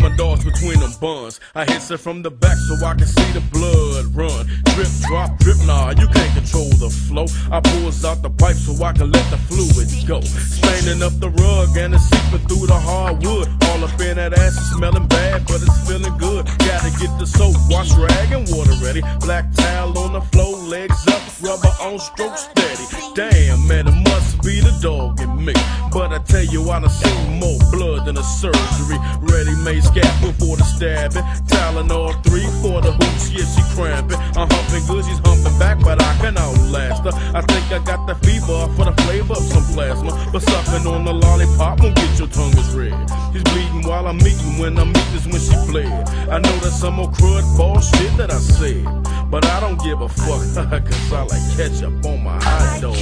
My dogs between them buns. I hits her from the back so I can see the blood run. Drip, drop, drip, nah, you can't control the flow. I pulls out the pipe so I can let the fluid go. Staining up the rug and it's seeping through the hardwood. All up in that ass is smelling bad, but it's feeling good. Gotta get the soap, wash rag and water ready. Black towel on the floor, legs up, rubber on stroke steady. Damn, man, it must be the dog in me. But I tell you, I done seen more blood than a surgery. Ready made scalpel for the stabbing. Tylenol 3 for the hoops, yeah, she cramping. I'm humping good, she's humping back, but I can outlast her. I think I got the fever for the flavor of some plasma. But sucking on the lollipop won't get your tongue as red. She's bleeding while I'm eating when I'm eating when she bled. I know that some old crud bullshit that I said. But I don't give a fuck, cause I like ketchup on my hot dog,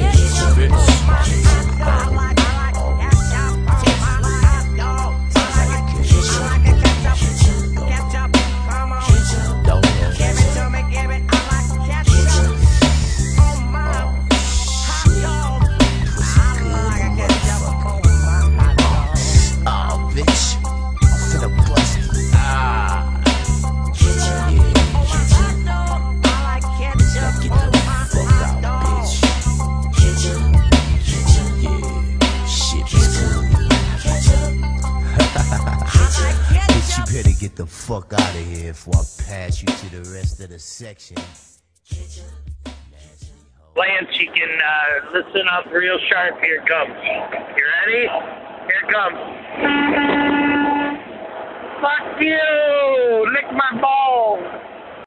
bitch. get the fuck out of here before I pass you to the rest of the section. Lance, you can uh, listen up real sharp. Here it comes. You ready? Here it comes. Fuck you! Lick my balls!